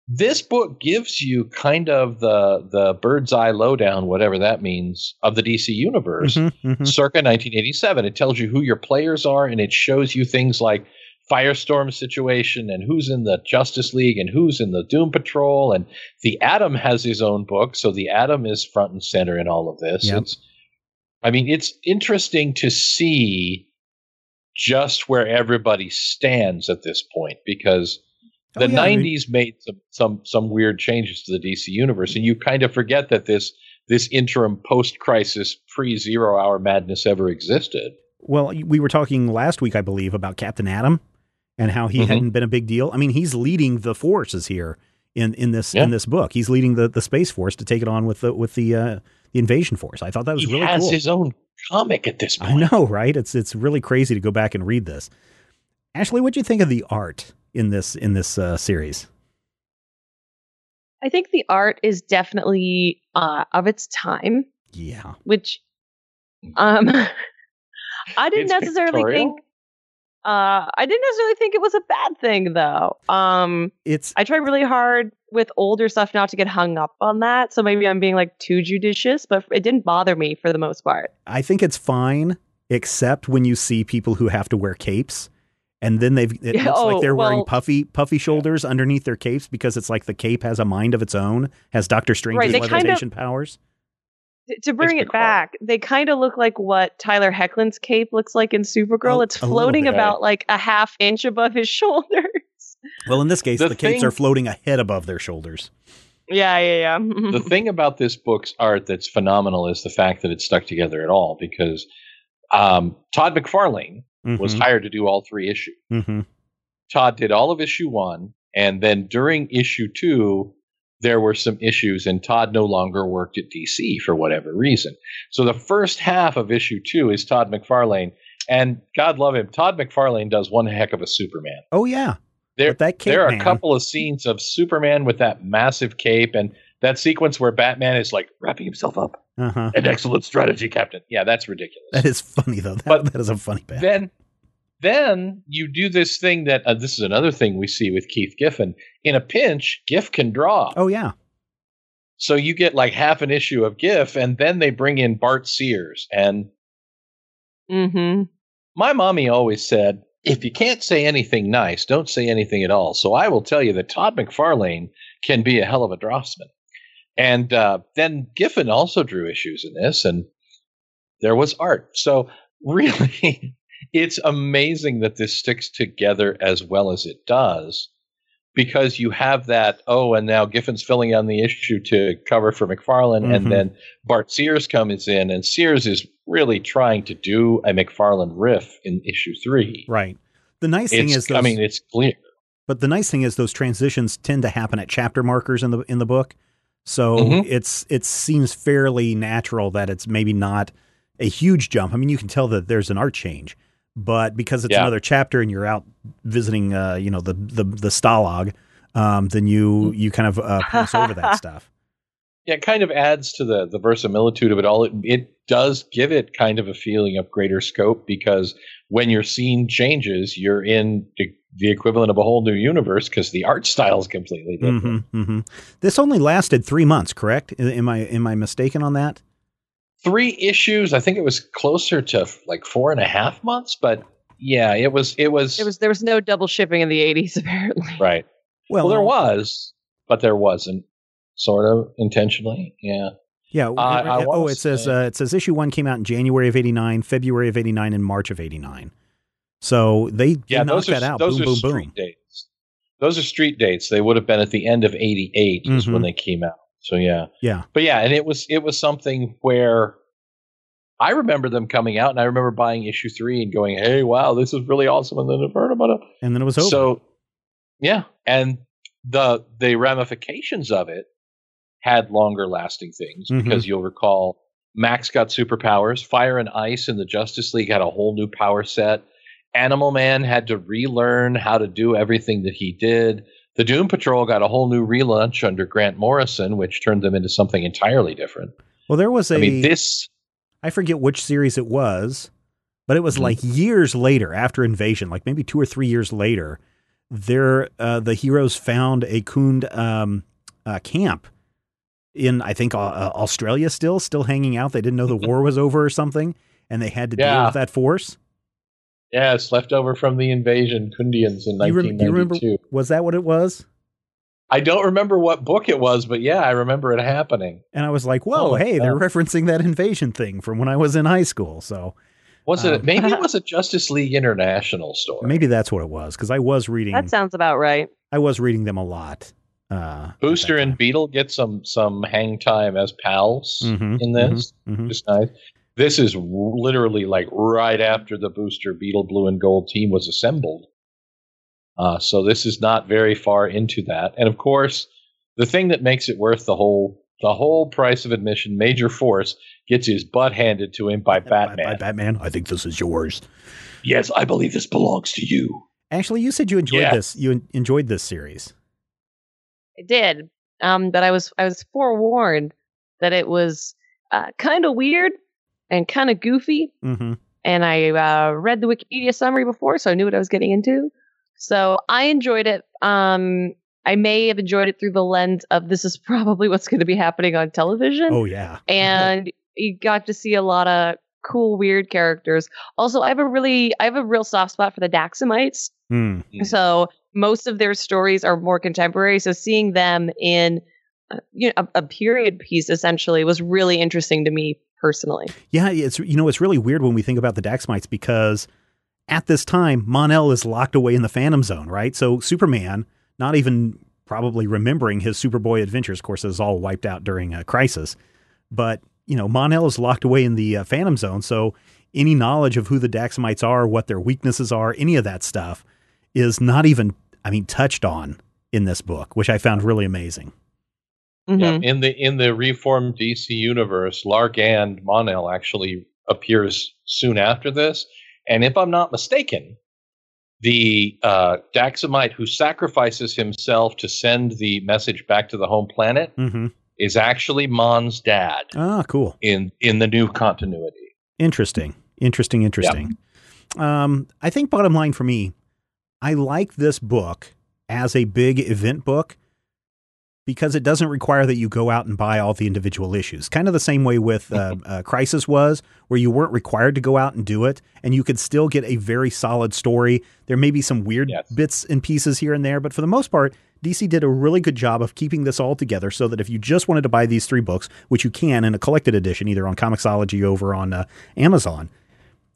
S2: this book gives you kind of the the bird's eye lowdown, whatever that means, of the DC universe
S1: Mhm, mhm.
S2: circa 1987. It tells you who your players are and it shows you things like Firestorm situation and who's in the Justice League and who's in the Doom Patrol. And the Atom has his own book, so the Atom is front and center in all of this.
S1: Yep.
S2: It's, I mean, it's interesting to see just where everybody stands at this point because the
S1: Oh, yeah, I mean-
S2: 90s made some some some weird changes to the DC universe and you kind of forget that this this interim post-crisis pre-zero hour madness ever existed.
S1: Well, we were talking last week, I believe, about Captain Atom and how he
S2: Mhm.
S1: hadn't been a big deal. I mean, he's leading the forces here in in this
S2: Yeah.
S1: in this book. He's leading the, the space force to take it on with the with the uh, the invasion force. I thought that was
S2: he
S1: really
S2: has
S1: cool.
S2: his own comic at this point.
S1: I know, right? It's it's really crazy to go back and read this. Ashley, what do you think of the art in this in this uh, series?
S3: I think the art is definitely uh, of its time,
S1: Yeah,
S3: which um, I didn't
S2: It's
S3: necessarily
S2: pictorial.
S3: think. Uh, I didn't necessarily think it was a bad thing, though. Um,
S1: it's
S3: I try really hard with older stuff not to get hung up on that. So maybe I'm being like too judicious, but it didn't bother me for the most part.
S1: I think it's fine, except when you see people who have to wear capes, and then they've it looks like
S3: oh,
S1: they're wearing puffy puffy shoulders underneath their capes because it's like the cape has a mind of its own, has Doctor Strange's
S3: they kind of-
S1: levitation powers.
S3: T- to bring it
S2: Picard.
S3: back, they kind of look like what Tyler Hoechlin's cape looks like in Supergirl.
S1: Oh,
S3: it's floating
S2: bit.
S3: about like a half inch above his shoulders.
S1: Well, in this case, the,
S2: The
S1: capes are floating a head above their shoulders.
S3: yeah, yeah, yeah.
S2: the thing about this book's art that's phenomenal is the fact that it's stuck together at all because um, Todd McFarlane was hired to do all three issues.
S1: hmm
S2: Todd did all of issue one, and then during issue two, there were some issues, and Todd no longer worked at DC for whatever reason. So the first half of issue two is Todd McFarlane, and God love him, Todd McFarlane does one heck of a Superman.
S1: Oh yeah,
S2: There, there are
S1: man-
S2: a couple of scenes of Superman with that massive cape, and that sequence where Batman is like wrapping himself up.
S1: uh huh.
S2: An excellent strategy, Captain. Yeah, that's ridiculous.
S1: That is funny though. That,
S2: But
S1: that is a funny bit.
S2: then then you do this thing that uh, this is another thing we see with Keith Giffen. In a pinch, Giff can draw.
S1: oh yeah,
S2: So you get like half an issue of Giff, and then they bring in Bart Sears. And
S3: mm-hmm.
S2: my mommy always said, if you can't say anything nice, don't say anything at all. So I will tell you that Todd McFarlane can be a hell of a draftsman. And uh, then Giffen also drew issues in this, and there was art. So really, it's amazing that this sticks together as well as it does, because you have that. Oh, and now Giffen's filling on the issue to cover for McFarlane,
S1: Mhm.
S2: and then Bart Sears comes in, and Sears is really trying to do a McFarlane riff in issue three.
S1: right. The nice thing is, those,
S2: I mean, it's clear.
S1: But the nice thing is those transitions tend to happen at chapter markers in the in the book. So
S2: Mhm.
S1: it's it seems fairly natural that it's maybe not a huge jump. I mean, you can tell that there's an art change, but because it's
S2: Yeah.
S1: another chapter and you're out visiting, uh, you know, the the the Starlag, um, then you you kind of uh, pass over that stuff.
S2: Yeah, it kind of adds to the the verisimilitude of it all. It, it does give it kind of a feeling of greater scope because when your scene changes, you're in the, the equivalent of a whole new universe because the art style is completely different.
S1: hmm hmm This only lasted three months, correct? Am I am I mistaken on that?
S2: Three issues. I think it was closer to like four and a half months, but yeah, it was. It was.
S3: It was there was no double shipping in the 80s apparently.
S2: right. Well, there was, but there wasn't. Sort of intentionally. Yeah.
S1: Yeah.
S2: I- I
S1: oh,
S2: wanna
S1: it says uh, it says issue one came out in January of '89, February of '89, and March of '89. So they, they
S2: Yeah,
S1: knocked
S2: those are
S1: that out.
S2: those
S1: boom,
S2: are
S1: boom,
S2: street
S1: boom.
S2: dates. Those are street dates. They would have been at the end of '88 is
S1: Mhm.
S2: when they came out. So yeah,
S1: Yeah.
S2: but yeah, and it was it was something where I remember them coming out, and I remember buying issue three and going, "Hey, wow, this is really awesome!" And then I've heard about it.
S1: And then it was over.
S2: So, yeah, and the the ramifications of it had longer lasting things
S1: Mhm.
S2: because you'll recall Max got superpowers. Fire and Ice in the Justice League had a whole new power set. Animal Man had to relearn how to do everything that he did. The Doom Patrol got a whole new relaunch under Grant Morrison, which turned them into something entirely different.
S1: well, there was a
S2: I mean, this
S1: I forget which series it was, but it was
S2: Mhm.
S1: like years later after Invasion, like maybe two or three years later. There, uh, the heroes found a Khund um, uh, camp in I think uh, Australia. Still, still hanging out. They didn't know the war was over or something, and they had to deal with that force.
S2: Yeah, it's left over from the invasion Khundians in
S1: Do you, rem- do you remember?
S2: 1992.
S1: Was that what it was?
S2: I don't remember what book it was, but yeah, I remember it happening.
S1: And I was like, "Whoa,
S2: Oh,
S1: hey, they're referencing that invasion thing from when I was in high school." So
S2: Was
S1: Um,
S2: it? Maybe it was a Justice League International story.
S1: maybe that's what it was because I was reading.
S3: That sounds about right.
S1: I was reading them a lot. Uh,
S2: Booster and. Beetle get some some hang time as pals
S1: Mhm,
S2: in this.
S1: mhm.
S2: Just nice. This is literally like right after the Booster Beetle Blue and Gold team was assembled. Uh, so this is not very far into that, and of course, the thing that makes it worth the whole the whole price of admission, Major Force gets his butt handed to him by Batman.
S1: By, by Batman. I think this is yours.
S2: Yes, I believe this belongs to you.
S1: Actually, you said you enjoyed
S2: Yeah.
S1: this. You en- enjoyed this series.
S3: I did. Um, but I was I was forewarned that it was uh, kind of weird and kind of goofy.
S1: Mm-hmm.
S3: And I uh, read the Wikipedia summary before, so I knew what I was getting into. So I enjoyed it. Um, I may have enjoyed it through the lens of this is probably what's going to be happening on television.
S1: Oh yeah.
S3: and you got to see a lot of cool, weird characters. Also, I have a really, I have a real soft spot for the Daxamites.
S1: Mm.
S2: Mhm.
S3: So most of their stories are more contemporary. So seeing them in, uh, you know, a, a period piece essentially was really interesting to me personally.
S1: Yeah, it's you know it's really weird when we think about the Daxamites because at this time Mon-El is locked away in the Phantom Zone, right? So Superman, not even probably remembering his Superboy adventures, of course, is all wiped out during a crisis. But you know, Mon-El is locked away in the uh, Phantom Zone, so any knowledge of who the Daxamites are, what their weaknesses are, any of that stuff is not even, I mean, touched on in this book, which I found really amazing.
S2: Yeah,
S3: Mhm.
S2: in the in the reformed DC universe, Lar Gand Mon-El actually appears soon after this, and if I'm not mistaken, the uh, Daxamite who sacrifices himself to send the message back to the home planet
S1: hmm
S2: is actually Mon's dad
S1: Ah, cool.
S2: in in the new continuity.
S1: Interesting. Interesting. Interesting. Um, I think bottom line for me, I like this book as a big event book because it doesn't require that you go out and buy all the individual issues. Kind of the same way with uh, uh, Crisis was, where you weren't required to go out and do it, and you could still get a very solid story. There may be some weird
S2: Yes.
S1: bits and pieces here and there, but for the most part, DC did a really good job of keeping this all together so that if you just wanted to buy these three books, which you can in a collected edition, either on Comixology over on uh, Amazon,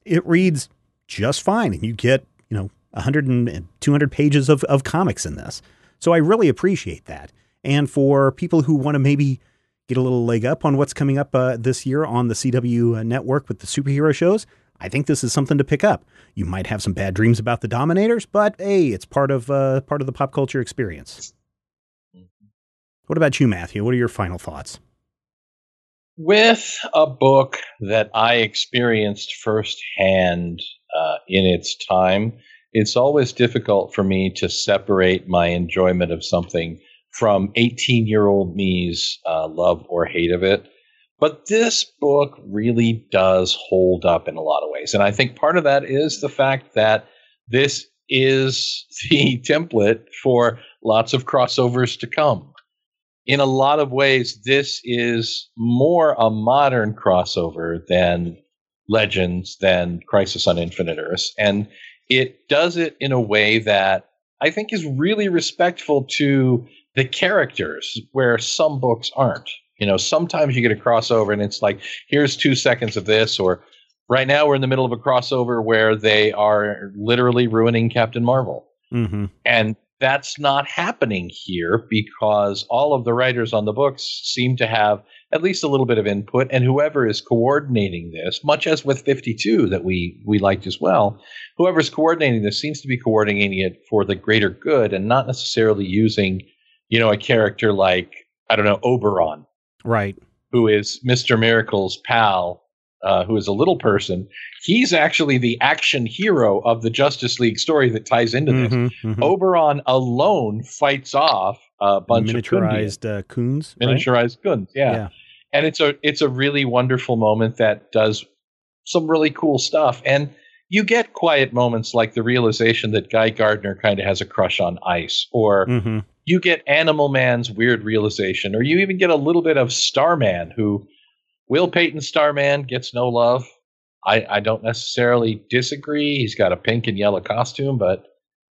S1: it reads just fine and you get you know 100 and 200 pages of, of comics in this so i really appreciate that and for people who want to maybe get a little leg up on what's coming up uh, this year on the cw network with the superhero shows i think this is something to pick up. You might have some bad dreams about the dominators but hey it's part of uh, part of the pop culture experience. What about you matthew? What are your final thoughts?
S2: With a book that I experienced firsthand uh, in its time, it's always difficult for me to separate my enjoyment of something from 18 year old me's uh, love or hate of it. But this book really does hold up in a lot of ways. And I think part of that is the fact that this is the template for lots of crossovers to come in a lot of ways, this is more a modern crossover than Legends, than Crisis on Infinite Earths. And it does it in a way that I think is really respectful to the characters, where some books aren't. You know, sometimes you get a crossover and it's like, here's two seconds of this, or right now we're in the middle of a crossover where they are literally ruining Captain Marvel
S1: mm-hmm.
S2: and that's not happening here because all of the writers on the books seem to have at least a little bit of input and whoever is coordinating this much as with 52 that we we liked as well whoever's coordinating this seems to be coordinating it for the greater good and not necessarily using you know a character like i don't know oberon
S1: Right.
S2: who is mr miracle's pal uh, who is a little person he's actually the action hero of the justice league story that ties into this
S1: Mhm, mhm.
S2: Oberon alone fights off a bunch of
S1: miniaturized uh, coons.
S2: Khundians,
S1: right?
S2: miniaturized guns. Yeah.
S1: Yeah.
S2: and it's a it's a really wonderful moment that does some really cool stuff. And you get quiet moments like the realization that Guy Gardner kind of has a crush on ice, or
S1: Mhm.
S2: You get Animal Man's weird realization, or you even get a little bit of Starman, who Will Payton Starman gets no love. I, I don't necessarily disagree. He's got a pink and yellow costume, but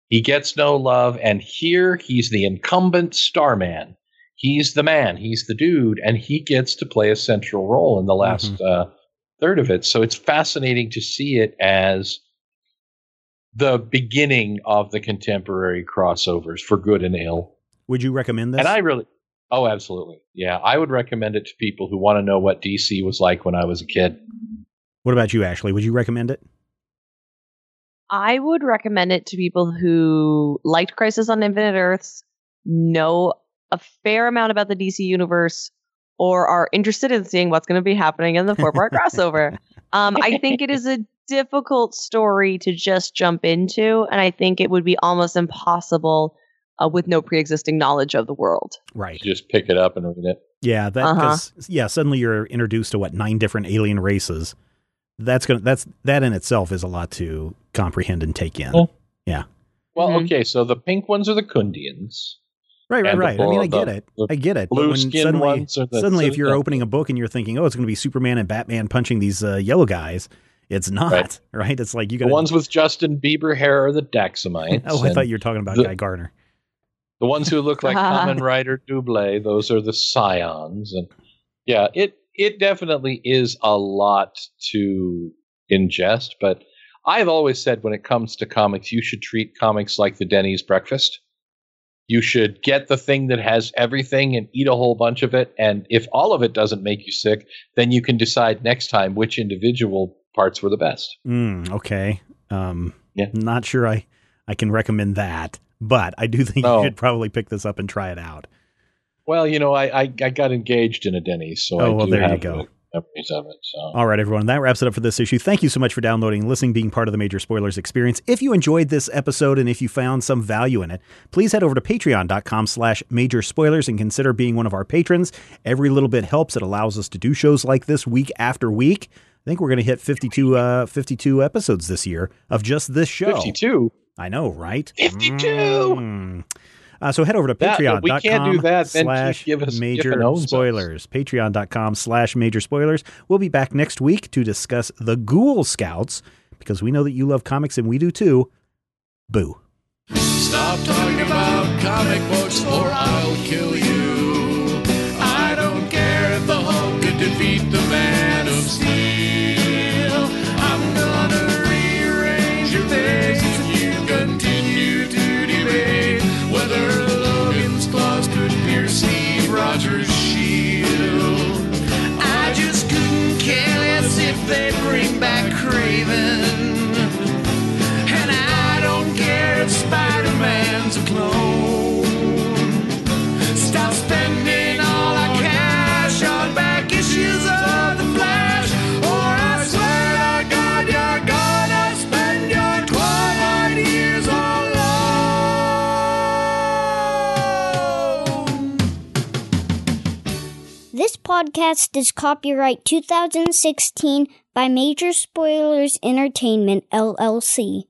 S2: he gets no love. And here he's the incumbent Starman. He's the man. He's the dude, and he gets to play a central role in the last uh, third of it. So it's fascinating to see it as the beginning of the contemporary crossovers for good and ill.
S1: Would you recommend this?
S2: And I really, oh, absolutely. Yeah, I would recommend it to people who want to know what DC was like when I was a kid.
S1: what about you, Ashley? Would you recommend it?
S3: I would recommend it to people who liked Crisis on Infinite Earths, know a fair amount about the DC universe, or are interested in seeing what's going to be happening in the four part crossover. Um, I think it is a difficult story to just jump into, and I think it would be almost impossible uh, with no pre existing knowledge of the world.
S1: Right.
S2: Just pick it up and read it.
S1: Yeah, that
S3: Uh-huh.
S1: 'cause- yeah, suddenly you're introduced to what nine different alien races. That's gonna that's that in itself is a lot to comprehend and take in.
S2: Well, Well,
S3: Mhm.
S2: okay, so the pink ones are the Khundians.
S1: right, right,
S2: and the
S1: right. I mean, I get
S2: the-
S1: it.
S2: the
S1: I get it. But
S2: Blue
S1: when
S2: skin
S1: suddenly,
S2: ones are the
S1: suddenly, if you're
S2: Citadel.
S1: opening a book and you're thinking, "Oh, it's going to be Superman and Batman punching these uh, yellow guys," it's not. Right.
S2: Right.
S1: It's like you got The
S2: ones with Justin Bieber hair are the Daxamites.
S1: Oh, I thought you were talking about
S2: the-
S1: Guy Gardner.
S2: The ones who look like Common Rider Double, those are the Psions. And yeah, it it definitely is a lot to ingest, but I've always said when it comes to comics, you should treat comics like the Denny's breakfast. You should get the thing that has everything and eat a whole bunch of it. And if all of it doesn't make you sick, then you can decide next time which individual parts were the best.
S1: Mm, okay. Um,
S2: Yeah.
S1: Not sure I I can recommend that, but I do think you should probably pick this up and try it out.
S2: Well, you know, I, I, I got engaged in a Denny's, so
S1: Oh,
S2: I
S1: well, there you go.
S2: memories of it. So.
S1: All right, everyone. That wraps it up for this issue. Thank you so much for downloading, and listening, being part of the Major Spoilers experience. If you enjoyed this episode and if you found some value in it, please head over to patreon.com slash major spoilers and consider being one of our patrons. Every little bit helps. It allows us to do shows like this week after week. I think we're going to hit 52, uh, 52 episodes this year of just this show.
S2: 52.
S1: I know, right?
S2: 52.
S1: Mm. Uh, so head over to
S2: That-
S1: patreon.com
S2: we can't do that,
S1: slash
S2: give us-
S1: major
S2: Giffen owns us.
S1: spoilers. Patreon.com slash major spoilers. We'll be back next week to discuss the Ghoul Scouts because we know that you love comics and we do too. Boo.
S5: Stop talking about comic books or I'll kill you.
S6: Podcast is copyright 2016 by Major Spoilers Entertainment, LLC.